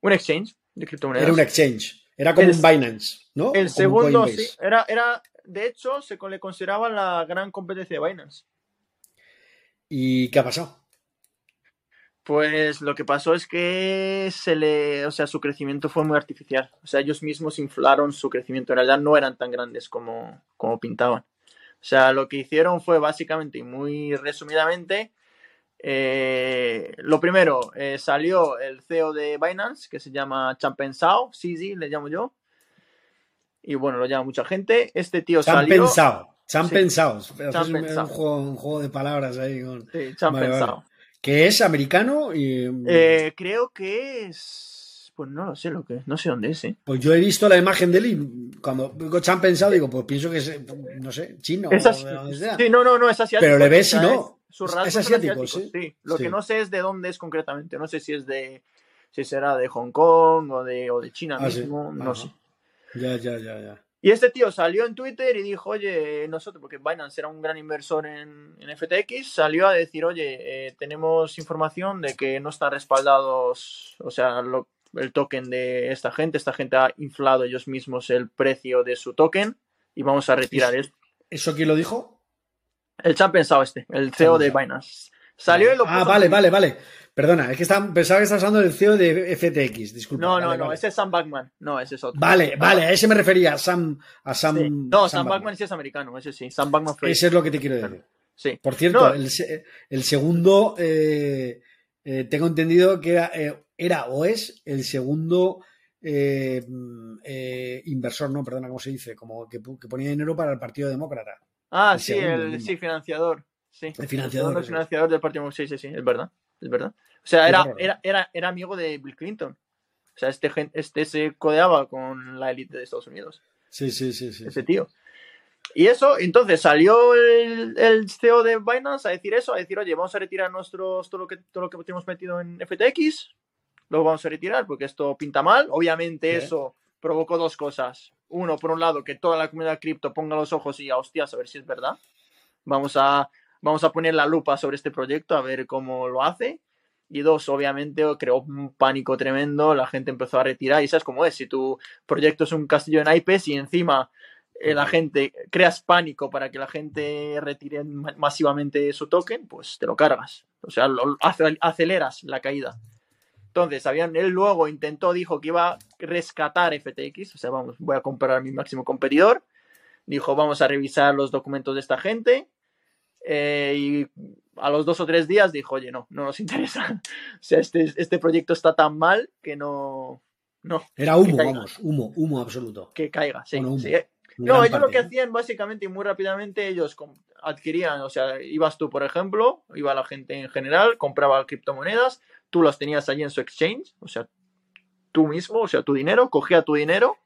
Un exchange de criptomonedas. Era un exchange. Era como El- un Binance, ¿no? El un segundo sí, era era de hecho se le consideraba la gran competencia de Binance. ¿Y qué ha pasado? Pues lo que pasó es que se le, o sea, su crecimiento fue muy artificial. O sea, ellos mismos inflaron su crecimiento. En realidad no eran tan grandes como, como pintaban. O sea, lo que hicieron fue básicamente y muy resumidamente. Eh, lo primero, eh, salió el CEO de Binance, que se llama Changpeng Zhao, CZ le llamo yo. Y bueno, lo llama mucha gente. Este tío han salió. han Sí. han un, juego, un juego de palabras ahí. Con... Sí, Changpeng Vale, vale. Zhao. Que es americano y. Eh, creo que es. Pues no lo sé lo que es. No sé dónde es. Pues yo he visto la imagen de él y cuando digo pensado, digo, pues pienso que es, no sé, chino Es o así- de donde sea. Sí, no, no, no, es asiático. Pero le ves y no. es- sus Es- rasgos es son asiático, asiáticos, sí. Lo Sí. que no sé es de dónde es concretamente. No sé si es de. Si será de Hong Kong o de, o de China Ah, sí. mismo. No Ajá. sé. Ya, ya, ya, ya. Y este tío salió en Twitter y dijo, oye, nosotros, porque Binance era un gran inversor en, en FTX, salió a decir, oye, eh, tenemos información de que no están respaldados, o sea, lo- el token de esta gente, esta gente ha inflado ellos mismos el precio de su token y vamos a retirar esto. ¿Eso quién lo dijo? El champ pensado este, el CEO de. Binance. Salió lo Ah, vale, vale, vale. Perdona, es que estaba- pensaba que estabas hablando del CEO de FTX, disculpa. No, Vale, no, no, vale. ese es Sam Backman. No, ese es otro. Vale, vale, a ese me refería, a Sam. A Sam Sí. No, Sam. Backman sí es americano, ese sí. Sam Backman fue. Ese es lo que te quiero decir. Sí. Por cierto, No. el, se- el segundo, eh, eh, tengo entendido que era, eh, era o es el segundo mm, inversor, no, perdona, ¿cómo se dice? Como que ponía dinero para el Partido Demócrata. Ah, El sí, segundo el mismo. sí, financiador. Sí. El financiador, es. financiador del Partido Sí, sí, sí, es verdad. Es verdad. O sea, Qué era, era, era, era amigo de Bill Clinton. O sea, este, este se codeaba con la élite de Estados Unidos. Sí, sí, sí, sí. ese tío. Y eso, entonces salió el, el CEO de Binance a decir eso, a decir, oye, vamos a retirar nuestros, todo lo que, todo lo que tenemos metido en FTX, lo vamos a retirar porque esto pinta mal. Obviamente Sí. eso provocó dos cosas. Uno, por un lado, que toda la comunidad cripto ponga los ojos y a hostias a ver si es verdad. Vamos a, vamos a poner la lupa sobre este proyecto a ver cómo lo hace. Y dos, obviamente creó un pánico tremendo, la gente empezó a retirar y sabes cómo es, si tu proyecto es un castillo en naipes y encima eh, la gente, creas pánico para que la gente retire ma- masivamente su token, pues te lo cargas. O sea, lo, aceleras la caída. Entonces, habían, él luego intentó, dijo que iba a rescatar FTX, o sea, vamos, voy a comprar a mi máximo competidor. Dijo, vamos a revisar los documentos de esta gente. eh, y a los dos o tres días dijo, oye, no, no nos interesa. O sea, este, este proyecto está tan mal que no, no, Era humo, vamos, humo, humo absoluto. que caiga. Sí, Bueno, No, ellos lo que hacían básicamente y muy rápidamente, ellos adquirían, o sea, ibas tú, por ejemplo, iba la gente en general, compraba criptomonedas, tú las tenías allí en su exchange, o sea, tú mismo, o sea, tu dinero, cogía tu dinero.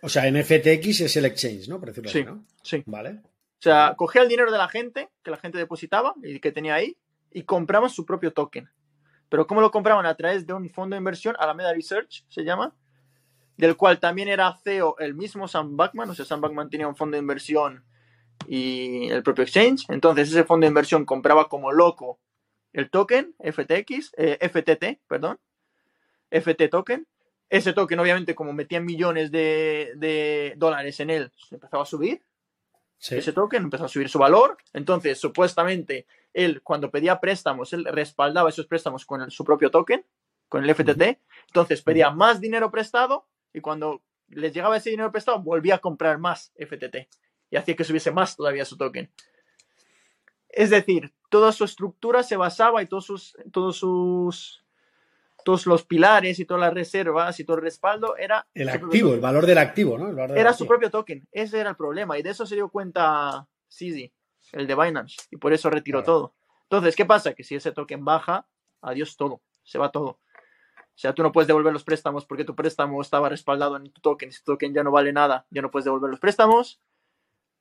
O sea, en FTX es el exchange, ¿no? Por decirlo Sí, así, ¿no? sí. Vale. O sea, cogía el dinero de la gente, que la gente depositaba y que tenía ahí, y compraban su propio token. Pero ¿cómo lo compraban? A través de un fondo de inversión, Alameda Research se llama, del cual también era CEO el mismo Sam Backman, o sea, Sam Backman tenía un fondo de inversión y el propio exchange. Entonces ese fondo de inversión compraba como loco el token FTX, eh, FTT, perdón, FT token. Ese token, obviamente, como metían millones de, de dólares en él, se empezaba a subir Sí. ese token empezó a subir su valor. Entonces, supuestamente, él cuando pedía préstamos, él respaldaba esos préstamos con el- su propio token, con el FTT. Entonces, pedía más dinero prestado y cuando les llegaba ese dinero prestado, volvía a comprar más FTT y hacía que subiese más todavía su token. Es decir, toda su estructura se basaba y todos sus, todos sus, todos los pilares y todas las reservas y todo el respaldo era El activo, el valor del activo, ¿no? El valor del era su propio token. Ese era el problema. Y de eso se dio cuenta CZ, el de Binance. Y por eso retiró Claro. todo. Entonces, ¿qué pasa? Que si ese token baja, adiós todo. Se va todo. O sea, tú no puedes devolver los préstamos porque tu préstamo estaba respaldado en tu token. Si tu token ya no vale nada, ya no puedes devolver los préstamos.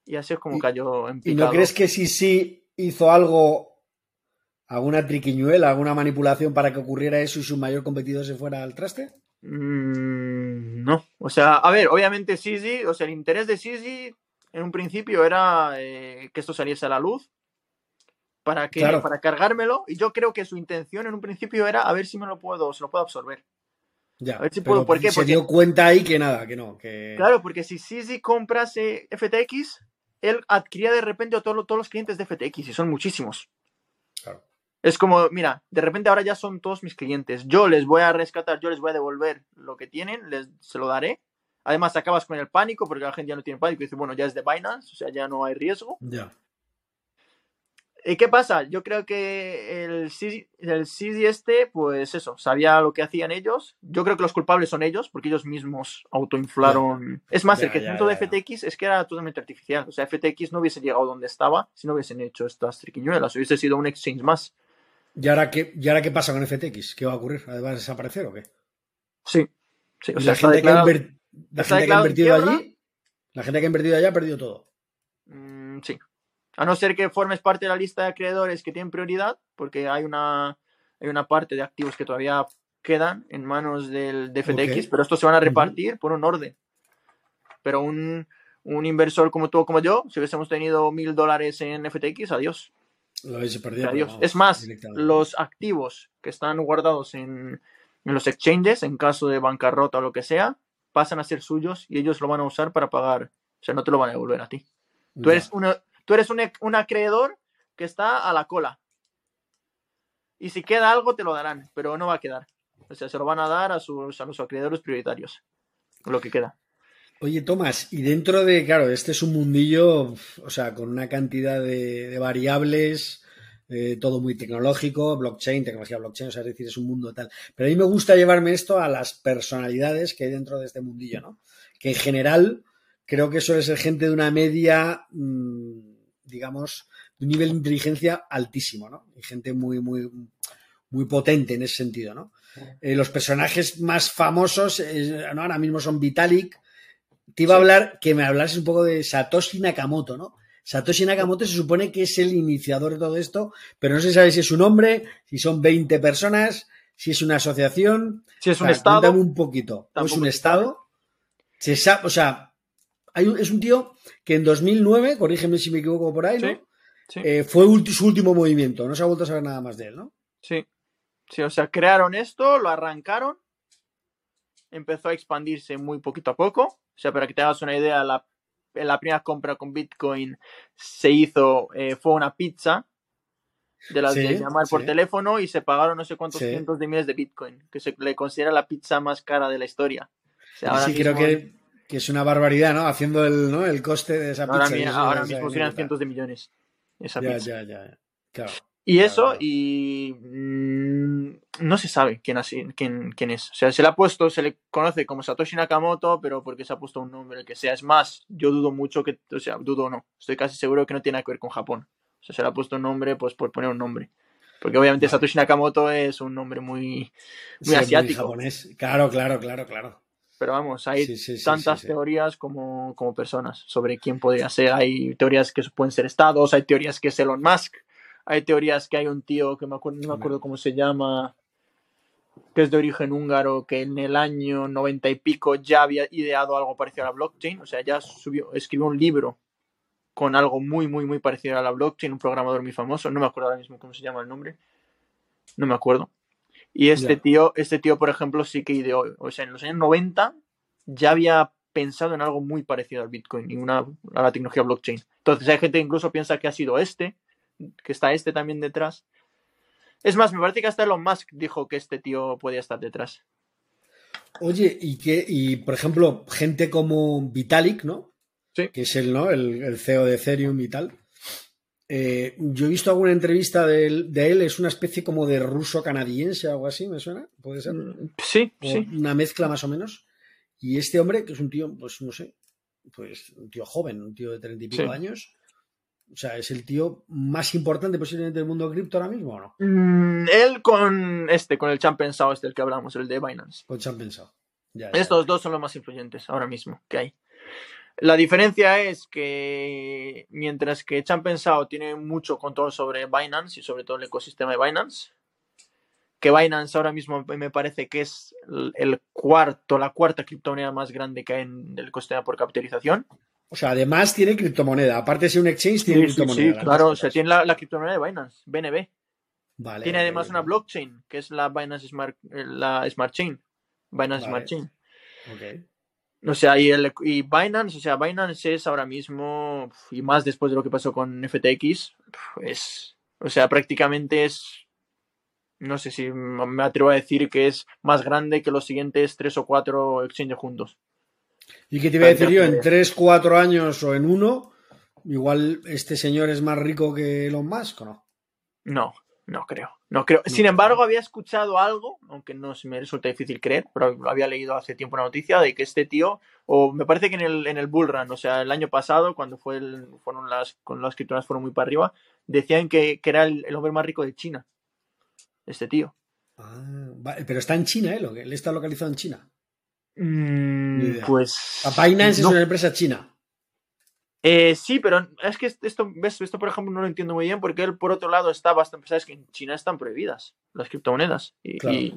Y así es como Y- cayó en ¿Y picado. no crees que si sí hizo algo, alguna triquiñuela, alguna manipulación para que ocurriera eso y su mayor competidor se fuera al traste? Mm, no. O sea, a ver, obviamente CZ, o sea, el interés de CZ en un principio era eh, que esto saliese a la luz para que Claro. para cargármelo y yo creo que su intención en un principio era a ver si me lo puedo se lo puedo absorber. Ya. A ver si puedo, ¿por qué? Se Porque- dio cuenta ahí que nada, que no. Que... Claro, porque si CZ comprase FTX, él adquiría de repente a todo- todos los clientes de FTX y son muchísimos. Claro. Es como, mira, de repente ahora ya son todos mis clientes. Yo les voy a rescatar, yo les voy a devolver lo que tienen, les, se lo daré. Además, acabas con el pánico porque la gente ya no tiene pánico y dice, bueno, ya es de Binance, o sea, ya no hay riesgo. Ya. ¿Y qué pasa? Yo creo que el CD, el CD este, pues eso, sabía lo que hacían ellos. Yo creo que los culpables son ellos, porque ellos mismos autoinflaron. Es más, Ya, el crecimiento de. FTX es que era totalmente artificial. O sea, FTX no hubiese llegado donde estaba si no hubiesen hecho estas triquiñuelas. Hubiese sido un exchange más. ¿Y ahora, qué, ¿Y ahora qué pasa con FTX? ¿Qué va a ocurrir? ¿Va a desaparecer o qué? Sí. sí o Y sea, la gente, que ha, la gente que invertido allí, la gente que ha invertido allá ha perdido todo. Mm, sí. A no ser que formes parte de la lista de acreedores que tienen prioridad, porque hay una, hay una parte de activos que todavía quedan en manos del de FTX, Ok. pero estos se van a repartir por un orden. Pero un, un inversor como tú o como yo, si hubiésemos tenido mil dólares en FTX, adiós. Lo perdido. adiós. vamos, es más, los activos que están guardados en, en los exchanges, en caso de bancarrota o lo que sea, pasan a ser suyos y ellos lo van a usar para pagar. O sea, no te lo van a devolver a ti. Tú eres, una, tú eres un, un acreedor que está a la cola. Y si queda algo, te lo darán, pero no va a quedar. O sea, se lo van a dar a sus, a los acreedores prioritarios. Lo que queda. Oye, Tomás, y dentro de, claro, este es un mundillo, o sea, con una cantidad de, de variables, eh, todo muy tecnológico, blockchain, tecnología blockchain, o sea, es decir, es un mundo tal. Pero a mí me gusta llevarme esto a las personalidades que hay dentro de este mundillo, ¿no? Que en general creo que suele ser gente de una media, mm, digamos, de un nivel de inteligencia altísimo, ¿no? Y gente muy, muy, muy potente en ese sentido, ¿no? Eh, los personajes más famosos eh, ¿no? ahora mismo son Vitalik. Te iba a hablar que me hablases un poco de Satoshi Nakamoto, ¿no? Satoshi Nakamoto se supone que es el iniciador de todo esto, pero no se sabe si es un hombre, si son 20 personas, si es una asociación. Si es un O sea, estado, un poquito. ¿O es un estado? Se sabe, o sea, hay un- es un tío que en 2009, corrígeme si me equivoco por ahí, ¿no? Sí, sí. Eh, fue ulti- su último movimiento. No se ha vuelto a saber nada más de él, ¿no? Sí. Sí, o sea, crearon esto, lo arrancaron, empezó a expandirse muy poquito a poco. O sea, para que te hagas una idea, la, la primera compra con Bitcoin se hizo, eh, fue una pizza de las Sí, de llamar por teléfono y se pagaron no sé cuántos cientos de miles de Bitcoin, que se le considera la pizza más cara de la historia. O sea, ahora sí, creo que, que es una barbaridad, ¿no? Haciendo el, ¿no? el coste de esa ahora, pizza. ahora mismo serían cientos de millones. Esa Ya, pizza. ya, ya, ya. Claro. Y Claro, eso, y mm, no se sabe quién, así, quién, quién es. O sea, se le ha puesto, se le conoce como Satoshi Nakamoto, pero porque se ha puesto un nombre, el que sea. Es más, yo dudo mucho que, o sea, dudo o no. Estoy casi seguro que no tiene nada que ver con Japón. O sea, se le ha puesto un nombre, pues por poner un nombre. Porque obviamente Satoshi Nakamoto es un nombre muy, muy asiático. japonés. Claro, claro, claro, claro. Pero vamos, hay tantas teorías como, como personas sobre quién podría ser. Hay teorías que pueden ser estados, hay teorías que es Elon Musk, hay teorías que hay un tío que me acuerdo, no me acuerdo cómo se llama, que es de origen húngaro, que en el año noventa y pico ya había ideado algo parecido a la blockchain, o sea, ya subió, escribió un libro con algo muy, muy, muy parecido a la blockchain, un programador muy famoso, no me acuerdo ahora mismo cómo se llama el nombre, no me acuerdo. Y este tío, este tío, por ejemplo, sí que ideó, o sea, en los años 90 ya había pensado en algo muy parecido al Bitcoin y una, a la tecnología blockchain. Entonces hay gente que incluso piensa que ha sido este, que está este también detrás. Es más, me parece que hasta Elon Musk dijo que este tío podía estar detrás. Oye, y que, y por ejemplo, gente como Vitalik, ¿no? Sí. Que es el, ¿no? El, CEO de Ethereum y tal. Eh, yo he visto alguna entrevista de él, de él, es una especie como de ruso canadiense o algo así, ¿me suena? ¿Puede ser? Mm, sí, sí. Una mezcla más o menos. Y este hombre, que es un tío, pues no sé, pues un tío joven, un tío de treinta y pico años, o sea, ¿es el tío más importante posiblemente del mundo cripto ahora mismo o no? Mm, él con este, con el Champensao, este del que hablamos, el de Binance. Con Champensao. Estos dos son los más influyentes ahora mismo que hay. La diferencia es que mientras que Champensao tiene mucho control sobre Binance y sobre todo el ecosistema de Binance, que Binance ahora mismo me parece que es el cuarto, la cuarta criptomoneda más grande que hay en el ecosistema por capitalización. O sea, además tiene criptomoneda. Aparte de ser un exchange, tiene criptomoneda. Sí, claro, o sea, tiene la, criptomoneda de Binance, BNB. Vale, tiene además una blockchain, que es la Binance Smart, eh, la Smart Chain. Binance Smart Chain. Okay. O sea, y, el, y Binance, o sea, Binance es ahora mismo, y más después de lo que pasó con FTX, es, o sea, prácticamente es, no sé si me atrevo a decir que es más grande que los siguientes tres o cuatro exchanges juntos. ¿Y qué te iba a decir yo? En tres, cuatro años o en uno, igual este señor es más rico que Elon Musk, ¿o no? No, no creo. No creo. Sin embargo, había escuchado algo, aunque no me resulta difícil creer, pero lo había leído hace tiempo una noticia de que este tío, o me parece que en el, en el Bull Run, o sea, el año pasado, cuando fue el, fueron las, con las criptomonedas fueron muy para arriba, decían que, era el, hombre más rico de China. Este tío. Ah, pero está en China, ¿eh? Él está localizado en China. Mm, pues. A Binance es una empresa china. Eh, sí, pero es que esto, ¿ves? esto, por ejemplo, no lo entiendo muy bien porque él, por otro lado, está bastante. Sabes que en China están prohibidas las criptomonedas. Y,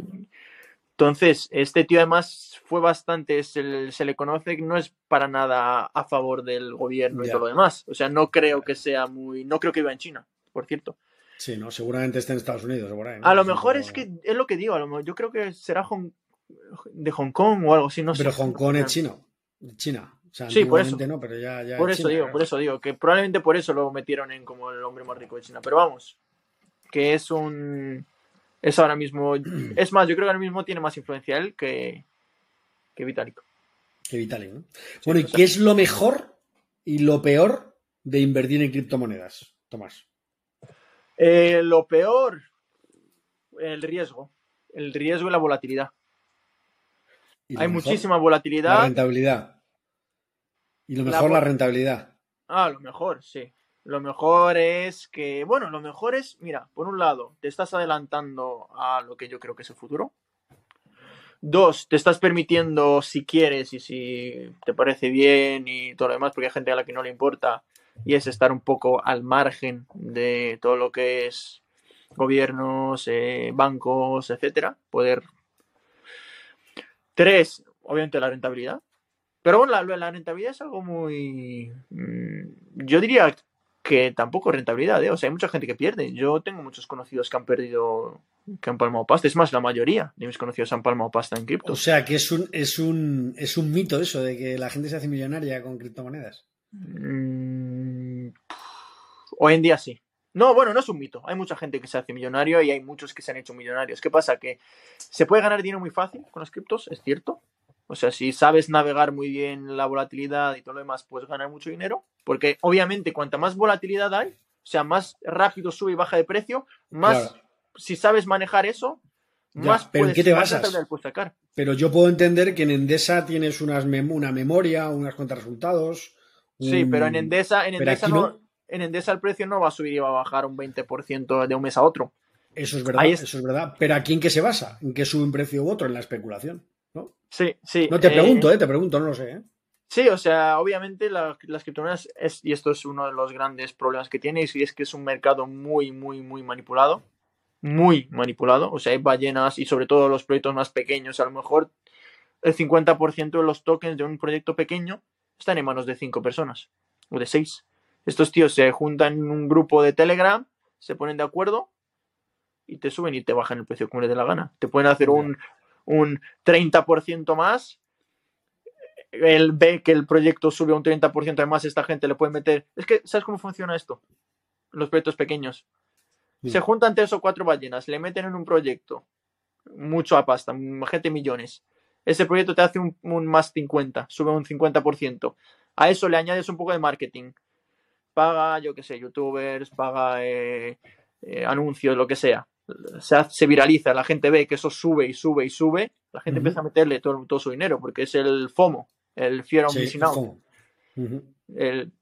entonces, este tío además fue bastante. Se, le conoce que no es para nada a favor del gobierno y todo lo demás. O sea, no creo que sea muy. No creo que viva en China, por cierto. Sí, no, seguramente esté en Estados Unidos. A lo mejor es que es lo que digo. A lo mejor, yo creo que será Hong, de Hong Kong o algo así, no pero sé. Pero Hong Kong es chino. China. Sí, por eso. No, pero ya, por eso digo, por eso digo, que probablemente por eso lo metieron en como el hombre más rico de China. Pero vamos, que es un. Es ahora mismo. Es más, yo creo que ahora mismo tiene más influencia él que, que Vitalik. Que Vitalik, ¿no? bueno, ¿y qué es lo mejor y lo peor de invertir en criptomonedas, Tomás? Eh, lo peor, el riesgo. El riesgo y la volatilidad. Hay muchísima volatilidad. La rentabilidad. Y lo mejor, la, rentabilidad. Ah, lo mejor, sí. Lo mejor es que, bueno, lo mejor es, mira, por un lado, te estás adelantando a lo que yo creo que es el futuro. Dos, te estás permitiendo, si quieres y si te parece bien y todo lo demás, porque hay gente a la que no le importa, y es estar un poco al margen de todo lo que es gobiernos, eh, bancos, etcétera, poder Tres, obviamente la rentabilidad. Pero bueno, la, la rentabilidad es algo muy... Mm, yo diría que tampoco rentabilidad, ¿eh? O sea, hay mucha gente que pierde. Yo tengo muchos conocidos que han perdido, que han palmado pasta. Es más, la mayoría de mis conocidos han palmado pasta en cripto. O sea, que es un, es un, es un mito eso de que la gente se hace millonaria con criptomonedas. Mm, hoy en día sí. No, bueno, no es un mito. Hay mucha gente que se hace millonario y hay muchos que se han hecho millonarios. ¿Qué pasa? Que se puede ganar dinero muy fácil con las criptos, es cierto. O sea, si sabes navegar muy bien la volatilidad y todo lo demás, puedes ganar mucho dinero. Porque obviamente, cuanta más volatilidad hay, o sea, más rápido sube y baja de precio, más si sabes manejar eso, más pero puedes, ¿qué te basas? sacar. Pero yo puedo entender que en Endesa tienes unas una memoria, unas cuentas resultados. Sí, pero en Endesa, en Endesa no, en Endesa el precio no va a subir y va a bajar un 20% de un mes a otro. Eso es verdad, eso es verdad. Pero ¿aquí en qué se basa? ¿En qué sube un precio u otro? En la especulación, ¿no? Sí, sí. No te pregunto, eh, te pregunto, no lo sé, ¿eh? Sí, o sea, obviamente las criptomonedas es, y esto es uno de los grandes problemas que tiene, y es que es un mercado muy, muy, muy manipulado. Muy manipulado. O sea, hay ballenas y sobre todo los proyectos más pequeños. A lo mejor el 50% de los tokens de un proyecto pequeño están en manos de cinco personas o de seis. Estos tíos se juntan en un grupo de Telegram, se ponen de acuerdo y te suben y te bajan el precio como les dé la gana. Te pueden hacer un, un 30% más él ve que el proyecto sube un 30%, además esta gente le puede meter... Es que, ¿sabes cómo funciona esto? Los proyectos pequeños. Se juntan tres o cuatro ballenas, le meten en un proyecto, mucho a pasta, gente millones. Ese proyecto te hace un, más 50, sube un 50%. A eso le añades un poco de marketing. Paga, yo qué sé, youtubers, paga eh, eh, anuncios, lo que sea. Se, se, viraliza, la gente ve que eso sube y sube y sube, la gente empieza a meterle todo, todo, su dinero porque es el FOMO, el Fear of Missing Out. Entonces,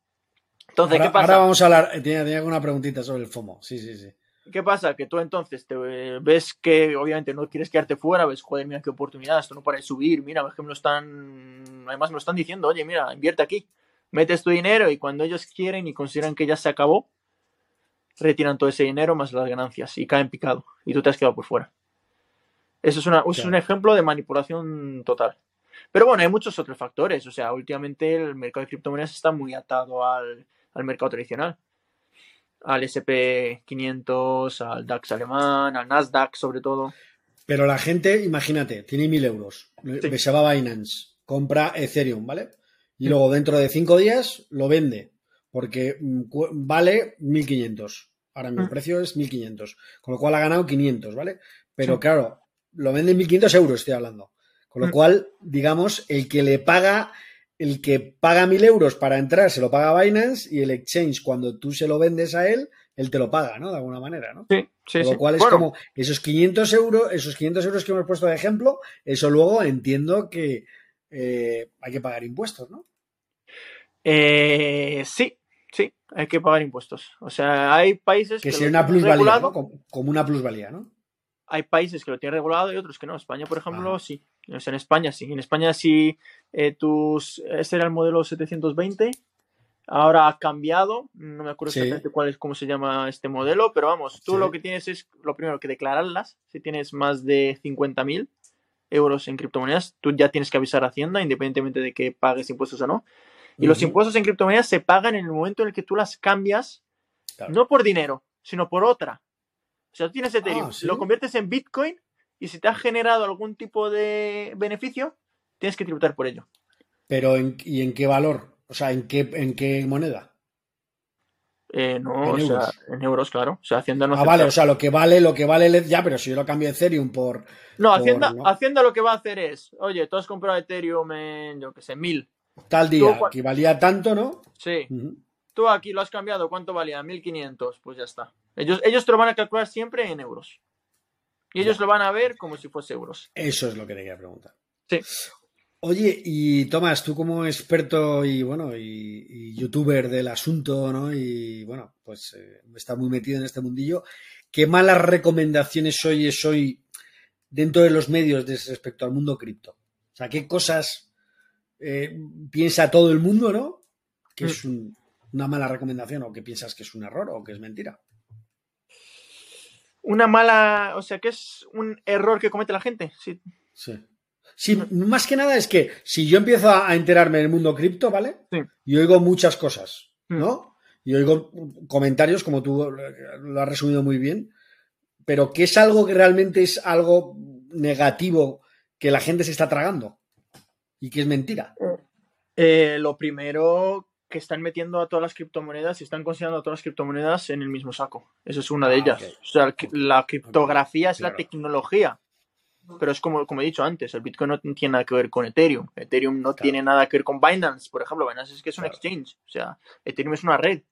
ahora, ¿qué pasa? Ahora vamos a hablar, tenía, tenía, una preguntita sobre el FOMO, sí, sí, sí. ¿Qué pasa? Que tú entonces te ves que obviamente no quieres quedarte fuera, ves, joder, mira qué oportunidad, esto no para de subir, mira, ves que me lo están, además me lo están diciendo, oye, mira, invierte aquí, metes tu dinero y cuando ellos quieren y consideran que ya se acabó, retiran todo ese dinero más las ganancias y caen picado y tú te has quedado por fuera. Eso es, una, es un ejemplo de manipulación total. Pero bueno, hay muchos otros factores. O sea, últimamente el mercado de criptomonedas está muy atado al, mercado tradicional. Al SP500, al DAX alemán, al Nasdaq sobre todo. Pero la gente, imagínate, tiene mil euros. Se va a Binance, compra Ethereum, ¿vale? Y luego dentro de cinco días lo vende porque mm, vale 1500. Ahora mi mm. precio es 1500. Con lo cual ha ganado 500, ¿vale? Pero claro, lo vende en 1500 euros, estoy hablando. Con lo mm. cual, digamos, el que le paga, el que paga mil euros para entrar, se lo paga Binance y el exchange, cuando tú se lo vendes a él, él te lo paga, ¿no? De alguna manera, ¿no? Sí, sí. Con lo cual es como esos 500 euros, esos 500 euros que hemos puesto de ejemplo, eso luego entiendo que eh, hay que pagar impuestos, ¿no? Eh, sí, hay que pagar impuestos. O sea, hay países que, que sea una plusvalía, como, como, una plusvalía, ¿no? hay países que lo tienen regulado y otros que no. España, por ejemplo, sí. O sea, en España sí. En España sí, eh, tus, ese era el modelo 720. Ahora ha cambiado. No me acuerdo exactamente cuál es, cómo se llama este modelo, pero vamos, tú lo que tienes es lo primero que declararlas. Si tienes más de 50.000 euros en criptomonedas, tú ya tienes que avisar a Hacienda, independientemente de que pagues impuestos o no. Y los impuestos en criptomonedas se pagan en el momento en el que tú las cambias, no por dinero, sino por otra. O sea, tú tienes Ethereum, ah, lo conviertes en Bitcoin y si te ha generado algún tipo de beneficio, tienes que tributar por ello. Pero ¿y en qué valor? O sea, ¿en qué, en qué moneda? Eh, no, o sea, en euros, claro. O sea, Hacienda no Ah, vale, o sea, lo que vale, lo que vale, ya, pero si yo lo cambio Ethereum por. No, Hacienda, Hacienda lo que va a hacer es, oye, tú has comprado Ethereum en, yo qué sé, mil. Tal día, que valía tanto, ¿no? Sí. Tú aquí lo has cambiado, ¿cuánto valía? 1500, pues ya está. Ellos, ellos te lo van a calcular siempre en euros. Y ellos lo van a ver como si fuese euros. Eso es lo que te quería preguntar. Sí. Oye, y Tomás, tú como experto y bueno, y, youtuber del asunto, ¿no? Y bueno, pues eh, está muy metido en este mundillo. ¿Qué malas recomendaciones oyes hoy dentro de los medios respecto al mundo cripto? O sea, ¿qué cosas eh, piensa todo el mundo, ¿no? Que es mm. una mala recomendación o que piensas que es un error o que es mentira una mala, o sea, que es un error que comete la gente. Sí. Sí. más que nada es que si yo empiezo a enterarme del mundo cripto, ¿vale? Sí. Y oigo muchas cosas, mm. ¿no? Y oigo comentarios, como tú lo has resumido muy bien, pero que es algo que realmente es algo negativo que la gente se está tragando y que es mentira. Eh, lo primero que están metiendo a todas las criptomonedas y están considerando a todas las criptomonedas en el mismo saco. Eso es una de ah, ellas. O sea, la criptografía es la tecnología. Pero es como, como he dicho antes, el Bitcoin no tiene nada que ver con Ethereum. Ethereum no tiene nada que ver con Binance, por ejemplo. Binance es que es un exchange. O sea, Ethereum es una red.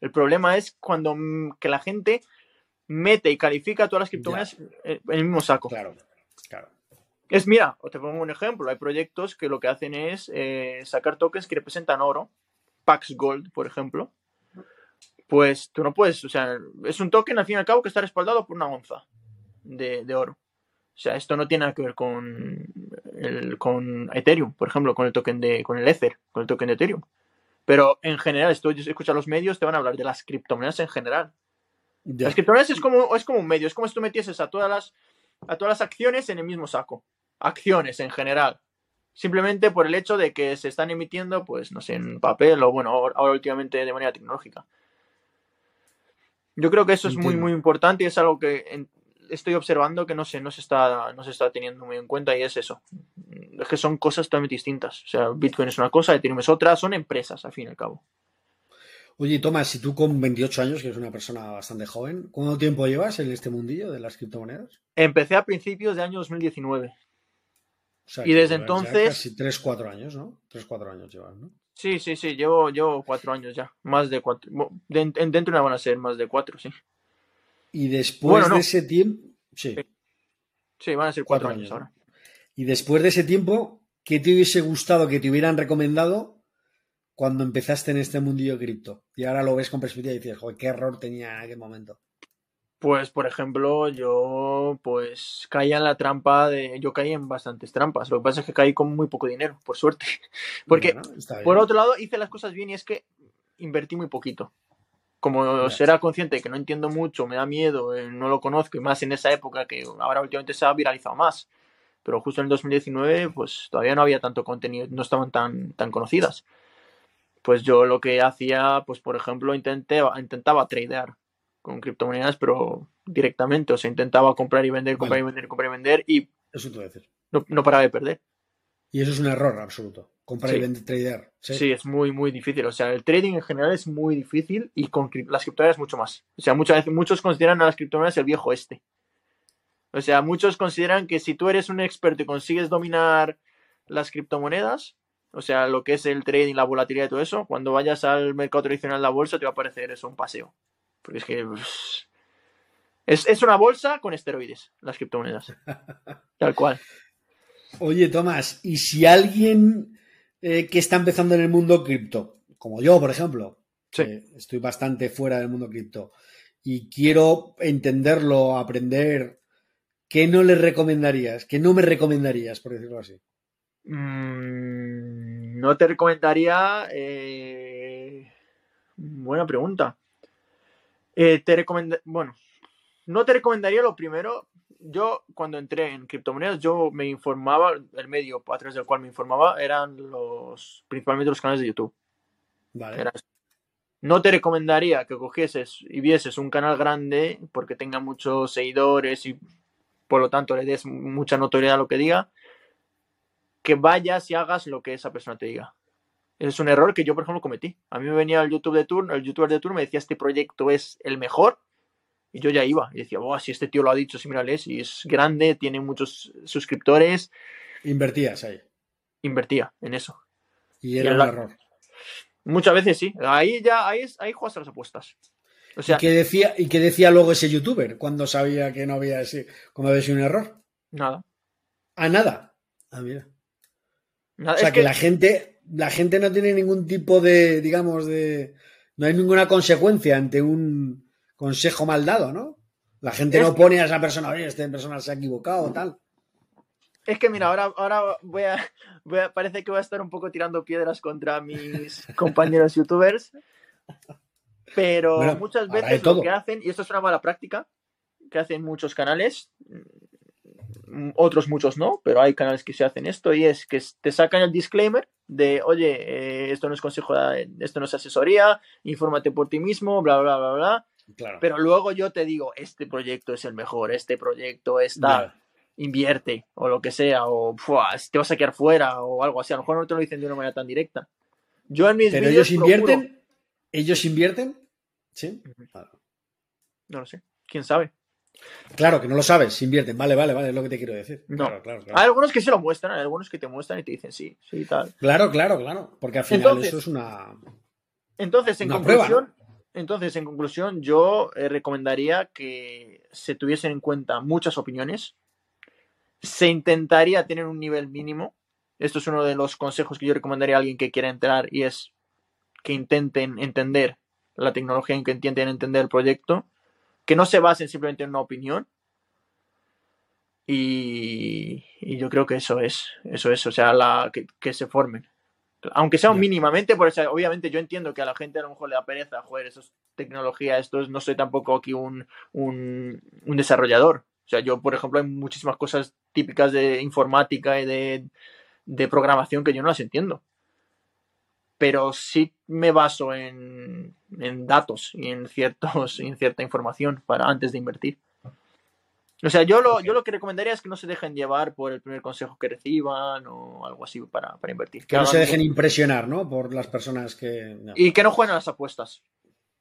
El problema es cuando mm, que la gente mete y califica todas las criptomonedas en el mismo saco. Claro, claro. Es, mira, te pongo un ejemplo. Hay proyectos que lo que hacen es eh, sacar tokens que representan oro Pax Gold, por ejemplo, Pues tú no puedes, o sea, es un token al fin y al cabo que está respaldado por una onza de, de oro. O sea, esto no tiene nada que ver con, el, con Ethereum, por ejemplo, con el token de, con el Ether, con el token de Ethereum. Pero en general, esto escucha los medios, te van a hablar de las criptomonedas en general. Las criptomonedas es como, es como un medio, es como si tú metieses a todas las, a todas las acciones en el mismo saco. Acciones en general. Simplemente por el hecho de que se están emitiendo, pues, no sé, en papel o bueno, ahora últimamente de manera tecnológica. Yo creo que eso es muy, muy importante y es algo que en- estoy observando que no se, no se está, no se está teniendo muy en cuenta y es eso. Es que son cosas totalmente distintas. O sea, Bitcoin es una cosa, Ethereum es otra, son empresas, al fin y al cabo. Oye, Tomás, si tú con 28 años, que eres una persona bastante joven, ¿cuánto tiempo llevas en este mundillo de las criptomonedas? Empecé a principios de año 2019. O sea, Y desde entonces- Casi 3, 4 años, ¿no? 3, 4 años llevas, ¿no? Sí, sí, sí, llevo, llevo cuatro años ya. Más de cuatro. Bueno, de- en- dentro de una van a ser más de cuatro, sí. Y después Bueno, no. de ese tiempo. Sí. Sí. Sí, van a ser cuatro, Cuatro años, años, ahora. Y después de ese tiempo, ¿qué te hubiese gustado que te hubieran recomendado cuando empezaste en este mundillo cripto? Y ahora lo ves con perspectiva y dices, joder, qué error tenía en aquel momento. Pues, por ejemplo, yo pues caía en la trampa de. Yo caí en bastantes trampas. Lo que pasa es que caí con muy poco dinero, por suerte. Porque, Bueno, por otro lado, hice las cosas bien y es que invertí muy poquito. Como será consciente de que no entiendo mucho, me da miedo, eh, no lo conozco, y más en esa época que ahora últimamente se ha viralizado más. Pero justo en el 2019, pues todavía no había tanto contenido, no estaban tan, tan conocidas. Pues yo lo que hacía, pues por ejemplo, intenté, intentaba tradear con criptomonedas, pero directamente. O sea, intentaba comprar y vender, comprar Vale. y vender, comprar y vender, y Eso te voy a decir. no, no paraba de perder. Y eso es un error absoluto. Comprar Sí. y vender, tradear. Sí. Sí. es muy, muy difícil. O sea, el trading en general es muy difícil y con las criptomonedas mucho más. O sea, muchas veces, muchos consideran a las criptomonedas el viejo este. O sea, muchos consideran que si tú eres un experto y consigues dominar las criptomonedas, o sea, lo que es el trading, la volatilidad y todo eso, cuando vayas al mercado tradicional de la bolsa te va a parecer eso un paseo. Porque es que pues, es, es una bolsa con esteroides, las criptomonedas. Tal cual. Oye, Tomás, ¿y si alguien eh, que está empezando en el mundo cripto, como yo, por ejemplo, Sí. estoy bastante fuera del mundo cripto, y quiero entenderlo, aprender, ¿qué no le recomendarías? ¿Qué no me recomendarías, por decirlo así? Mm, no te recomendaría. eh, Buena pregunta. Eh, te recomenda... Bueno, no te recomendaría lo primero. Yo, cuando entré en criptomonedas, yo me informaba, el medio a través del cual me informaba eran los, principalmente los canales de YouTube. Vale. Era eso. No te recomendaría que cogieses y vieses un canal grande porque tenga muchos seguidores y por lo tanto le des mucha notoriedad a lo que diga. Que vayas y hagas lo que esa persona te diga. Es un error que yo, por ejemplo, cometí. A mí me venía el YouTube de turno, el youtuber de turno me decía este proyecto es el mejor y yo ya iba y decía, "Buah, si este tío lo ha dicho, sí, mírale, si es grande, tiene muchos suscriptores, Invertías ahí. invertía en eso. Y era Y un la- error. Muchas veces sí. Ahí ya, ahí, ahí juegas a las apuestas. O sea, ¿Y, qué decía, ¿Y qué decía luego ese youtuber cuando sabía que no había ese, cuando había sido un error? nada. A nada. Ah, mira. nada. O sea es que, que, la gente, la gente no tiene ningún tipo de, digamos, de. No hay ninguna consecuencia ante un consejo mal dado, ¿no? La gente Es no pone a esa persona, oye, esta persona se ha equivocado o tal. es que mira, ahora, ahora voy, a, voy a- Parece que voy a estar un poco tirando piedras contra mis compañeros youtubers. Pero Bueno, muchas veces lo que hacen, y esto es una mala práctica, que hacen muchos canales, otros muchos no, pero hay canales que se hacen esto, y es que te sacan el disclaimer de, oye, eh, esto no es consejo, esto no es asesoría, infórmate por ti mismo, bla, bla, bla, bla. Claro. Pero luego yo te digo, este proyecto es el mejor, este proyecto es tal, Ya. invierte, o lo que sea, o "Fua, te vas a quedar fuera, o algo así. A lo mejor no te lo dicen de una manera tan directa. Yo en mis Pero ellos procuro- invierten. ¿Ellos invierten? Sí. No lo sé, quién sabe. Claro, que no lo sabes, invierten. Vale, vale, vale, es lo que te quiero decir. No. Claro, claro, claro. Hay algunos que sí lo muestran, hay algunos que te muestran y te dicen sí, sí, tal. Claro, claro, claro. Porque al final Entonces- eso es una. Entonces, en Una conclusión, entonces, en conclusión, yo eh, recomendaría que se tuviesen en cuenta muchas opiniones. Se intentaría tener un nivel mínimo. Esto es uno de los consejos que yo recomendaría a alguien que quiera entrar y es que intenten entender la tecnología en que entienden entender el proyecto, que no se basen simplemente en una opinión. Y, y yo creo que eso es, eso es, o sea, la, que, que se formen. Aunque sea mínimamente, por eso, obviamente yo entiendo que a la gente a lo mejor le da pereza, joder, eso es tecnología, esto es, no soy tampoco aquí un, un, un desarrollador. O sea, yo, por ejemplo, hay muchísimas cosas típicas de informática y de, de programación que yo no las entiendo. Pero sí me baso en, en datos y en, ciertos, en cierta información para antes de invertir. O sea, yo lo, yo lo que recomendaría es que no se dejen llevar por el primer consejo que reciban o algo así para, para invertir. Que no se dejen impresionar, ¿no? Por las personas que. no. y que no jueguen a las apuestas.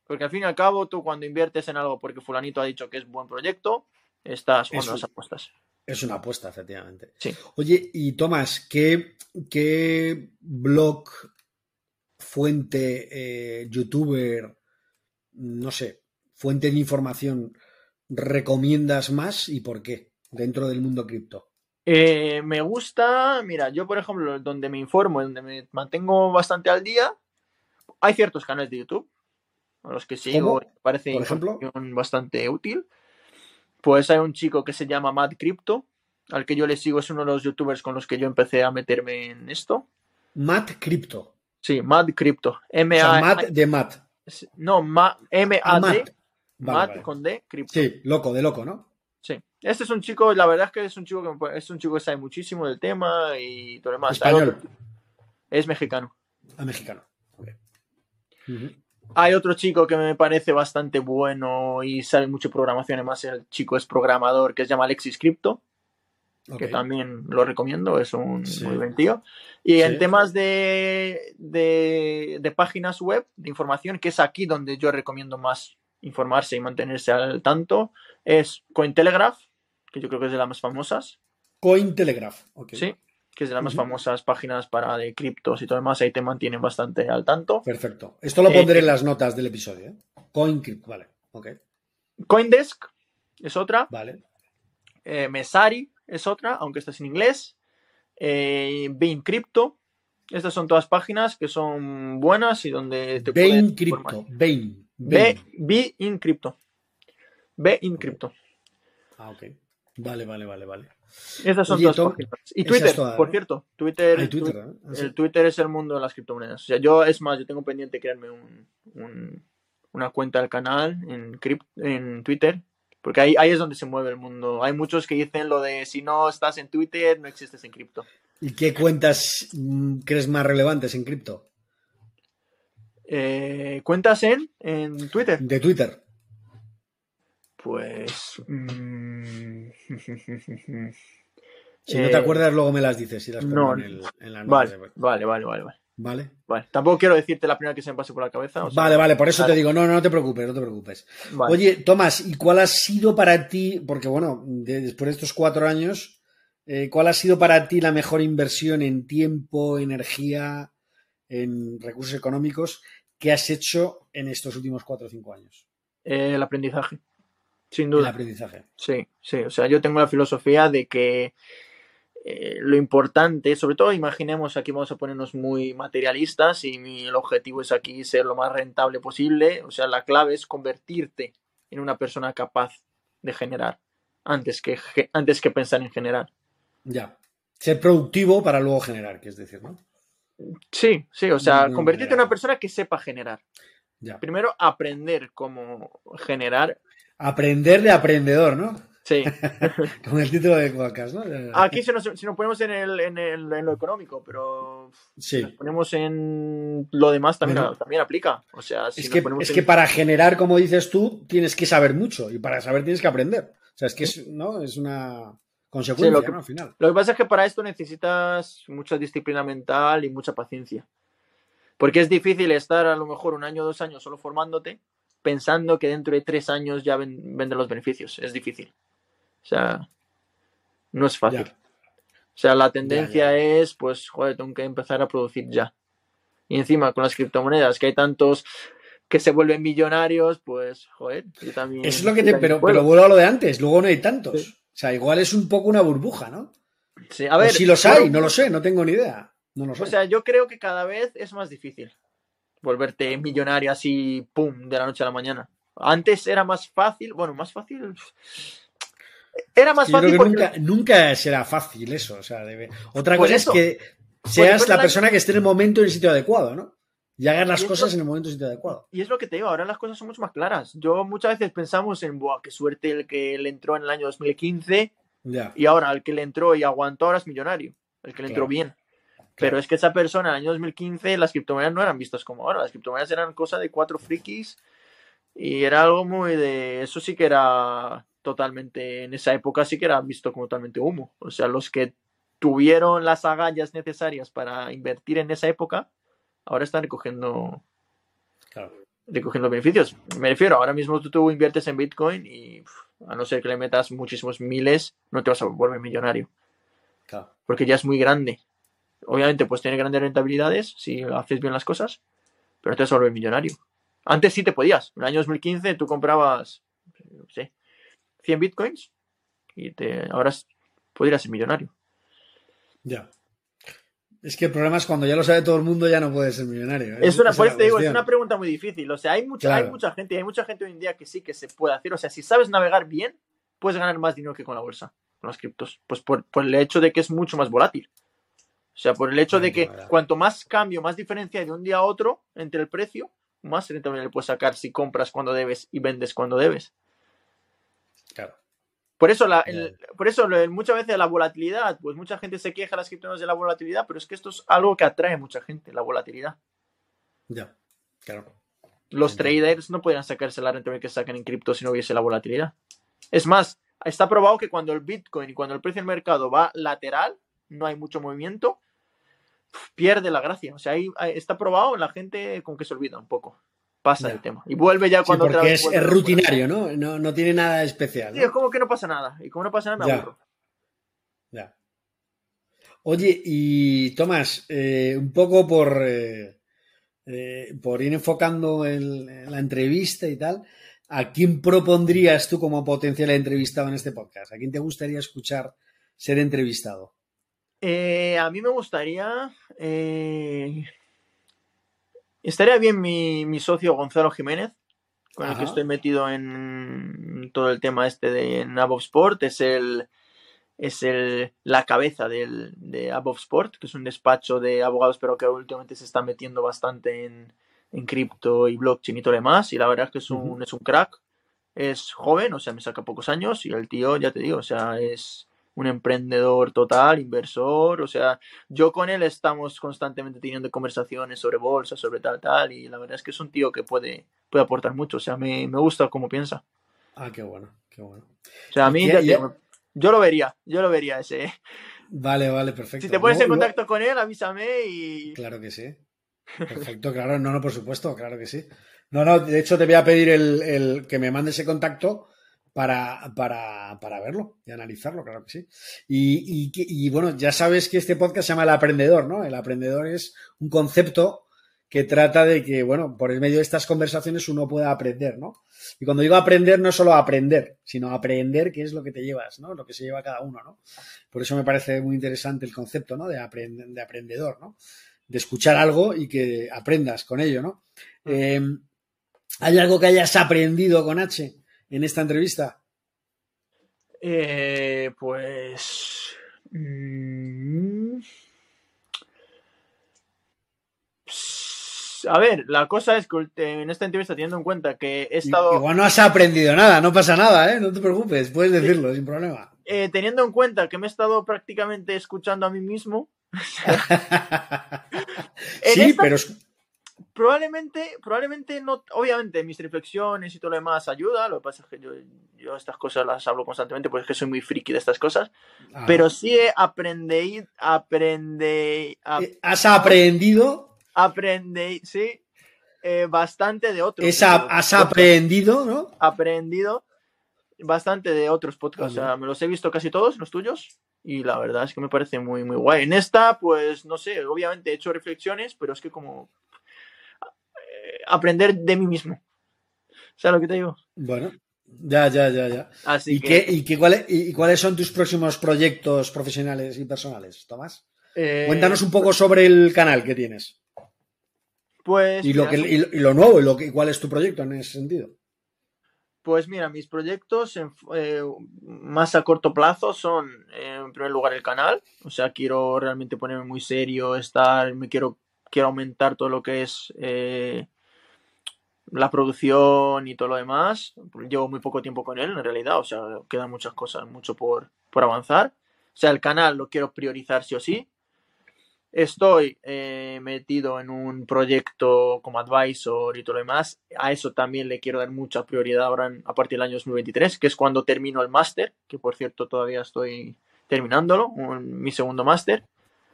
Porque al fin y al cabo, tú cuando inviertes en algo porque fulanito ha dicho que es buen proyecto, estás jugando a Eso. las apuestas. Es una apuesta, efectivamente. Sí. Oye, y Tomás, ¿qué, qué blog, fuente, eh, youtuber, no sé, fuente de información recomiendas más y por qué dentro del mundo cripto? Eh, me gusta, mira, yo por ejemplo, donde me informo, donde me mantengo bastante al día, hay ciertos canales de YouTube a los que sigo me parece Por ejemplo. información bastante útil. Pues hay un chico que se llama Mad Crypto, al que yo le sigo, es uno de los youtubers con los que yo empecé a meterme en esto. Matt Crypto. Sí, Mad Crypto. O M sea, A Matt de Matt. no, Ma- M Ah, A D, Matt. Vale, Mad vale. con D, Crypto. Sí, loco, de loco, ¿no? Sí. Este es un chico, la verdad es que es un chico que me es un chico que sabe muchísimo del tema y todo lo demás. Español. otro- es mexicano. A mexicano. Hay otro chico que me parece bastante bueno y sabe mucho programación, además el chico es programador, que se llama Alexis Crypto, que también lo recomiendo, es un Sí. muy buen tío. Y Sí. en temas de, de, de páginas web, de información, que es aquí donde yo recomiendo más informarse y mantenerse al tanto, es Cointelegraph, que yo creo que es de las más famosas. Cointelegraph. ok. Sí, que es de las más famosas páginas para de criptos y todo demás, ahí te mantienen bastante al tanto. Perfecto. Esto lo Eh, pondré en las notas del episodio. ¿eh? CoinCrypt, vale. Ok. Coindesk es otra, Vale. eh, Mesari es otra, aunque esta es en inglés, eh, Bain Crypto, estas son todas páginas que son buenas y donde te Bain puedes Crypto. Bain. Bain. B in Crypto. B in Crypto. Ah, ok. Vale, vale, vale, vale. Estas son Oye, todas páginas. Y Twitter, por cierto, Twitter, Hay Twitter, ¿eh? Ah, sí. el Twitter es el mundo de las criptomonedas. O sea, yo, es más, yo tengo pendiente crearme un, un- una cuenta del canal en, en Twitter, porque ahí, ahí es donde se mueve el mundo. Hay muchos que dicen lo de si no estás en Twitter, no existes en cripto. ¿Y qué cuentas mm, crees más relevantes en cripto? Eh, ¿Cuentas en, en Twitter? De Twitter. Pues... mm, Si no te Eh, acuerdas, luego me las dices y las pongo no. en, el, en la vale, vale, vale, vale. Vale. Vale, tampoco quiero decirte la primera que se me pase por la cabeza. o sea, Vale, vale, por eso vale. te digo, no, no, te preocupes, no te preocupes. vale. Oye, Tomás, ¿y cuál ha sido para ti, porque bueno, de- después de estos cuatro años, eh, cuál ha sido para ti la mejor inversión en tiempo, energía, en recursos económicos que has hecho en estos últimos cuatro o cinco años? Eh, el aprendizaje, sin El duda. aprendizaje. Sí, sí, o sea, yo tengo la filosofía de que eh, lo importante, sobre todo imaginemos aquí vamos a ponernos muy materialistas y mi, el objetivo es aquí ser lo más rentable posible, o sea, la clave es convertirte en una persona capaz de generar antes que, antes que pensar en generar. Ya. Ser productivo para luego generar, que es decir, ¿no? Sí, sí, o sea, Muy convertirte en una persona que sepa generar. Ya. Primero, aprender cómo generar. Aprender de aprendedor, ¿no? Sí, Como el título de podcast, ¿no? aquí si nos, si nos ponemos en, el, en, el- en lo económico, pero si nos ponemos en lo demás también, Bueno. también aplica. O sea, si Es que, es en- que para generar, como dices tú, tienes que saber mucho y para saber tienes que aprender. O sea, es que es, ¿no? es una consecuencia, Sí, lo que- ¿no? Al final. Lo que pasa es que para esto necesitas mucha disciplina mental y mucha paciencia. Porque es difícil estar a lo mejor un año o dos años solo formándote pensando que dentro de tres años ya ven- vendrán los beneficios. Es difícil. O sea, no es fácil. Ya. O sea, la tendencia ya. es, pues, joder, tengo que empezar a producir ya. Y encima con las criptomonedas, que hay tantos que se vuelven millonarios, pues, joder, yo también. Eso es lo que te. Pero, vuelvo a lo de antes, luego no hay tantos. Sí. O sea, igual es un poco una burbuja, ¿no? Sí, a ver, o si los hay, no lo sé, no tengo ni idea. No lo sé. O sea, yo creo que cada vez es más difícil. volverte millonario así, pum, de la noche a la mañana. Antes era más fácil, bueno, más fácil. Era más fácil. Porque... Nunca, nunca, será fácil eso. O sea, debe... Otra pues cosa eso. es que pues seas pues la persona que esté en el momento en el sitio adecuado, ¿no? Y hagas las y cosas en el momento y sitio adecuado. Y es lo que te digo, ahora las cosas son mucho más claras. Yo muchas veces pensamos en, Buah, qué suerte el que le entró en el año 2015 ya. y ahora el que le entró y aguantó ahora es millonario, el que le entró bien. Claro. Pero es que esa persona en el año 2015 las criptomonedas no eran vistas como ahora, las criptomonedas eran cosa de cuatro frikis y era algo muy de... Eso sí que era totalmente, en esa época sí que era visto como totalmente humo. O sea, los que tuvieron las agallas necesarias para invertir en esa época, ahora están recogiendo, claro. recogiendo beneficios. Me refiero, ahora mismo tú, tú inviertes en Bitcoin y a no ser que le metas muchísimos miles, no te vas a volver millonario. Claro. Porque ya es muy grande. Obviamente, pues tiene grandes rentabilidades si haces bien las cosas, pero no te vas a volver millonario. Antes sí te podías. En el año 2015 tú comprabas, no sé, 100 bitcoins y te, ahora podrías ser millonario. Ya. Es que el problema es cuando ya lo sabe todo el mundo, ya no puedes ser millonario. Es, una, pues te digo, es una pregunta muy difícil. O sea, hay mucha, claro. hay mucha gente, hay mucha gente hoy en día que sí que se puede hacer. O sea, si sabes navegar bien, puedes ganar más dinero que con la bolsa, con las criptos. Pues por, por el hecho de que es mucho más volátil. O sea, por el hecho de que cuanto más cambio, más diferencia de un día a otro entre el precio, más rentable le puedes sacar si compras cuando debes y vendes cuando debes. Por eso, la, el, por eso muchas veces la volatilidad, pues mucha gente se queja las criptomonedas de la volatilidad, pero es que esto es algo que atrae a mucha gente, la volatilidad. Ya, claro. Los Entiendo. traders no podrían sacarse la rentabilidad que sacan en cripto si no hubiese la volatilidad. Es más, está probado que cuando el Bitcoin y cuando el precio del mercado va lateral, no hay mucho movimiento, pierde la gracia. O sea, ahí está probado, la gente con que se olvida un poco pasa Ya. el tema. Y vuelve ya cuando Sí, porque otra vez es, rutinario, ¿no? ¿no? No tiene nada especial. Es como que no pasa nada. Y como no pasa nada, me Ya. aburro. Ya. Oye, y Tomás, eh, un poco por, eh, eh, por ir enfocando el- la entrevista y tal, ¿a quién propondrías tú como potencial entrevistado en este podcast? ¿A quién te gustaría escuchar ser entrevistado? A mí me gustaría. Estaría bien mi, mi socio Gonzalo Jiménez, con el que estoy metido en todo el tema este de Above Sport. Es el. Es el, la cabeza del, de Above Sport, que es un despacho de abogados, pero que últimamente se está metiendo bastante en, en cripto y blockchain y todo lo demás. Y la verdad es que es un, es un crack. Es joven, o sea, me saca pocos años. Y el tío, ya te digo, o sea, es un emprendedor total, inversor. O sea, yo con él estamos constantemente teniendo conversaciones sobre bolsa, sobre tal, tal. Y la verdad es que es un tío que puede, puede aportar mucho. O sea, me, me gusta cómo piensa. Ah, qué bueno, qué bueno. O sea, a mí, ¿Y qué- ya te y- digo, yo lo vería, yo lo vería ese. Vale, vale, perfecto. Si te pones No, en no- contacto con él, avísame y. Claro que sí. Perfecto, claro, no, no, por supuesto, claro que sí. No, no, de hecho te voy a pedir el, el que me mande ese contacto para, para, para verlo y analizarlo, claro que sí. Y, y, y, bueno, ya sabes que este podcast se llama El Aprendedor, ¿no? El Aprendedor es un concepto que trata de que, bueno, por el medio de estas conversaciones uno pueda aprender, ¿no? Y cuando digo aprender, no es solo aprender, sino aprender qué es lo que te llevas, ¿no? Lo que se lleva cada uno, ¿no? Por eso me parece muy interesante el concepto, ¿no? De, aprend- de aprendedor, ¿no? De escuchar algo y que aprendas con ello, ¿no? Eh, ¿Hay algo que hayas aprendido con H en esta entrevista? Eh, pues. mm, A ver, la cosa es que en esta entrevista, teniendo en cuenta que he estado. Igual no has aprendido nada, no pasa nada, ¿eh? No te preocupes, puedes decirlo sin problema. eh, teniendo en cuenta que me he estado prácticamente escuchando a mí mismo. Sí, esta- pero Probablemente, probablemente no, obviamente mis reflexiones y todo lo demás ayuda, lo que pasa es que yo, yo estas cosas las hablo constantemente porque es que soy muy friki de estas cosas, Ah. pero sí aprendí, aprendí, Eh, has aprendido, aprendí, sí, eh, bastante de otros. podcasts. has aprendido, ¿no? aprendido bastante de otros podcasts. O sea, me los he visto casi todos, los tuyos, y la verdad es que me parece muy, muy guay. En esta, pues, no sé, obviamente he hecho reflexiones, pero es que como aprender de mí mismo. ¿Sabes lo que te digo? Bueno, ya, ya, ya, ya. Así ¿Y, que, qué, y, qué, cuáles, y cuáles son tus próximos proyectos profesionales y personales, Tomás? eh, Cuéntanos un poco sobre el canal que tienes. Pues. ¿Y lo, que, y lo nuevo? ¿Y lo que, cuál es tu proyecto en ese sentido? Pues mira, mis proyectos eh, más a corto plazo son, en primer lugar, el canal. O sea, quiero realmente ponerme muy serio, estar, me quiero, quiero aumentar todo lo que es eh, la producción y todo lo demás. Llevo muy poco tiempo con él, en realidad. O sea, quedan muchas cosas, mucho por, por avanzar. O sea, el canal lo quiero priorizar sí o sí. Estoy eh, metido en un proyecto como advisor y todo lo demás. A eso también le quiero dar mucha prioridad ahora a partir del año 2023, que es cuando termino el máster, que por cierto todavía estoy terminándolo, mi segundo máster.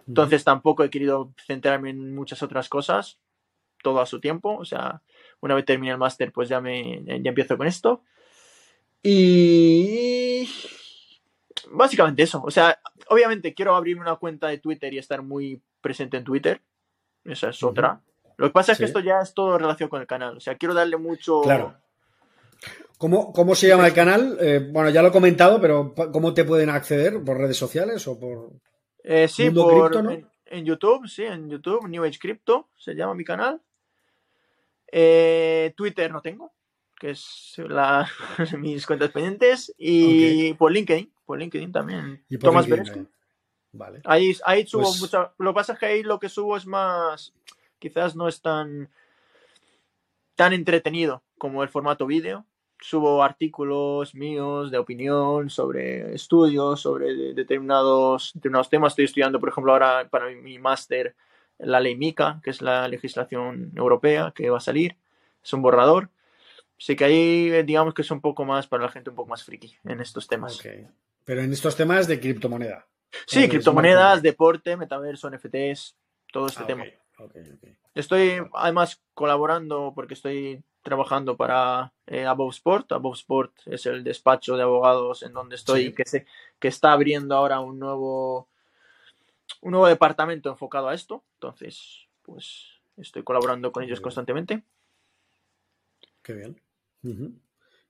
Entonces tampoco he querido centrarme en muchas otras cosas, todo a su tiempo. O sea, una vez termine el máster, pues ya, me, ya empiezo con esto. Y básicamente eso. O sea, obviamente quiero abrirme una cuenta de Twitter y estar muy presente en Twitter. Esa es otra. Lo que pasa es que esto ya es todo relación con el canal. O sea, quiero darle mucho. Claro. ¿Cómo, cómo se llama el canal? Eh, bueno, ya lo he comentado, pero ¿cómo te pueden acceder? ¿Por redes sociales o por.? Eh, sí, por, en, YouTube, sí, en YouTube, New Age Crypto se llama mi canal. Eh, Twitter no tengo, que es la, mis cuentas pendientes. Y por LinkedIn, por LinkedIn también. ¿Y Tomás LinkedIn, Vale. Ahí, ahí subo pues mucho. Lo que pasa es que ahí lo que subo es más. Quizás no es tan. tan entretenido como el formato vídeo. Subo artículos míos de opinión sobre estudios, sobre determinados, determinados temas. Estoy estudiando, por ejemplo, ahora para mi máster la ley MICA, que es la legislación europea que va a salir. Es un borrador. Así que ahí, digamos que es un poco más para la gente un poco más friki en estos temas. Pero en estos temas de criptomoneda. Sí, criptomonedas, deporte, metaverso, NFTs, todo este ah, tema. Estoy además colaborando porque estoy trabajando para eh, Above Sport. Above Sport es el despacho de abogados en donde estoy que, se, que está abriendo ahora un nuevo, un nuevo departamento enfocado a esto. Entonces, pues estoy colaborando con ellos constantemente. Qué bien.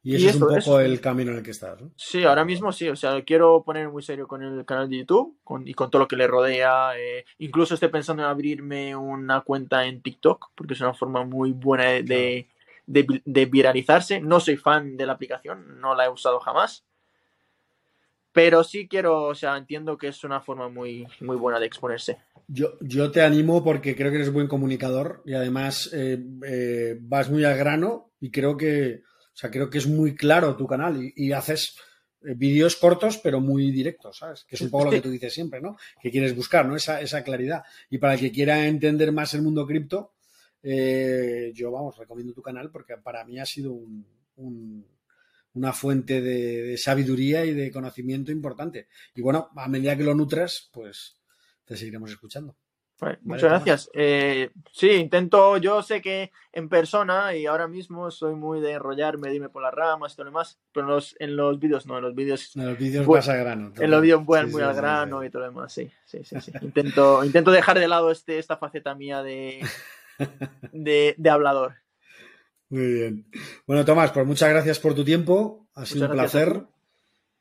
Y ese es un poco el camino en el que estás. ¿no? Sí, ahora mismo sí. O sea, quiero poner muy serio con el canal de YouTube y con todo lo que le rodea. Eh, incluso estoy pensando en abrirme una cuenta en TikTok porque es una forma muy buena de, de, viralizarse. No soy fan de la aplicación, no la he usado jamás. Pero sí quiero, o sea, entiendo que es una forma muy, muy buena de exponerse. Yo, yo te animo porque creo que eres buen comunicador y además eh, eh, vas muy al grano y creo que o sea, creo que es muy claro tu canal y, haces eh, vídeos cortos pero muy directos, ¿sabes? Que es un poco lo que tú dices siempre, ¿no? Que quieres buscar, ¿no? Esa, esa claridad. Y para el que quiera entender más el mundo cripto, eh, yo, vamos, recomiendo tu canal porque para mí ha sido una fuente de, sabiduría y de conocimiento importante. Y bueno, a medida que lo nutras, pues te seguiremos escuchando muchas gracias. Eh, sí, intento, yo sé que en persona y ahora mismo soy muy de enrollarme, dime por las ramas y todo lo demás, pero en los, en los vídeos no, en los vídeos... En los vídeos vas a grano. En los vídeos voy muy al grano y todo lo demás, sí, sí, sí. intento, intento dejar de lado este, esta faceta mía de, de, hablador. Muy bien. Bueno, Tomás, pues muchas gracias por tu tiempo, ha sido un placer.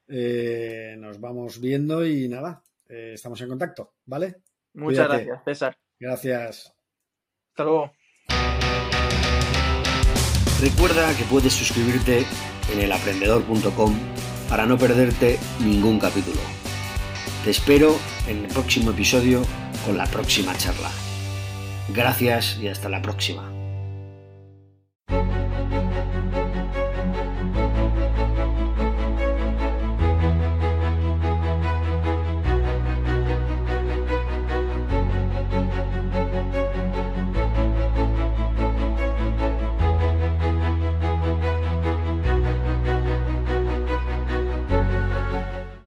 Eh, nos vamos viendo y nada, eh, estamos en contacto, ¿vale? Muchas gracias, César. Gracias. Hasta luego. Recuerda que puedes suscribirte en elaprendedor.com para no perderte ningún capítulo. Te espero en el próximo episodio con la próxima charla. Gracias y hasta la próxima.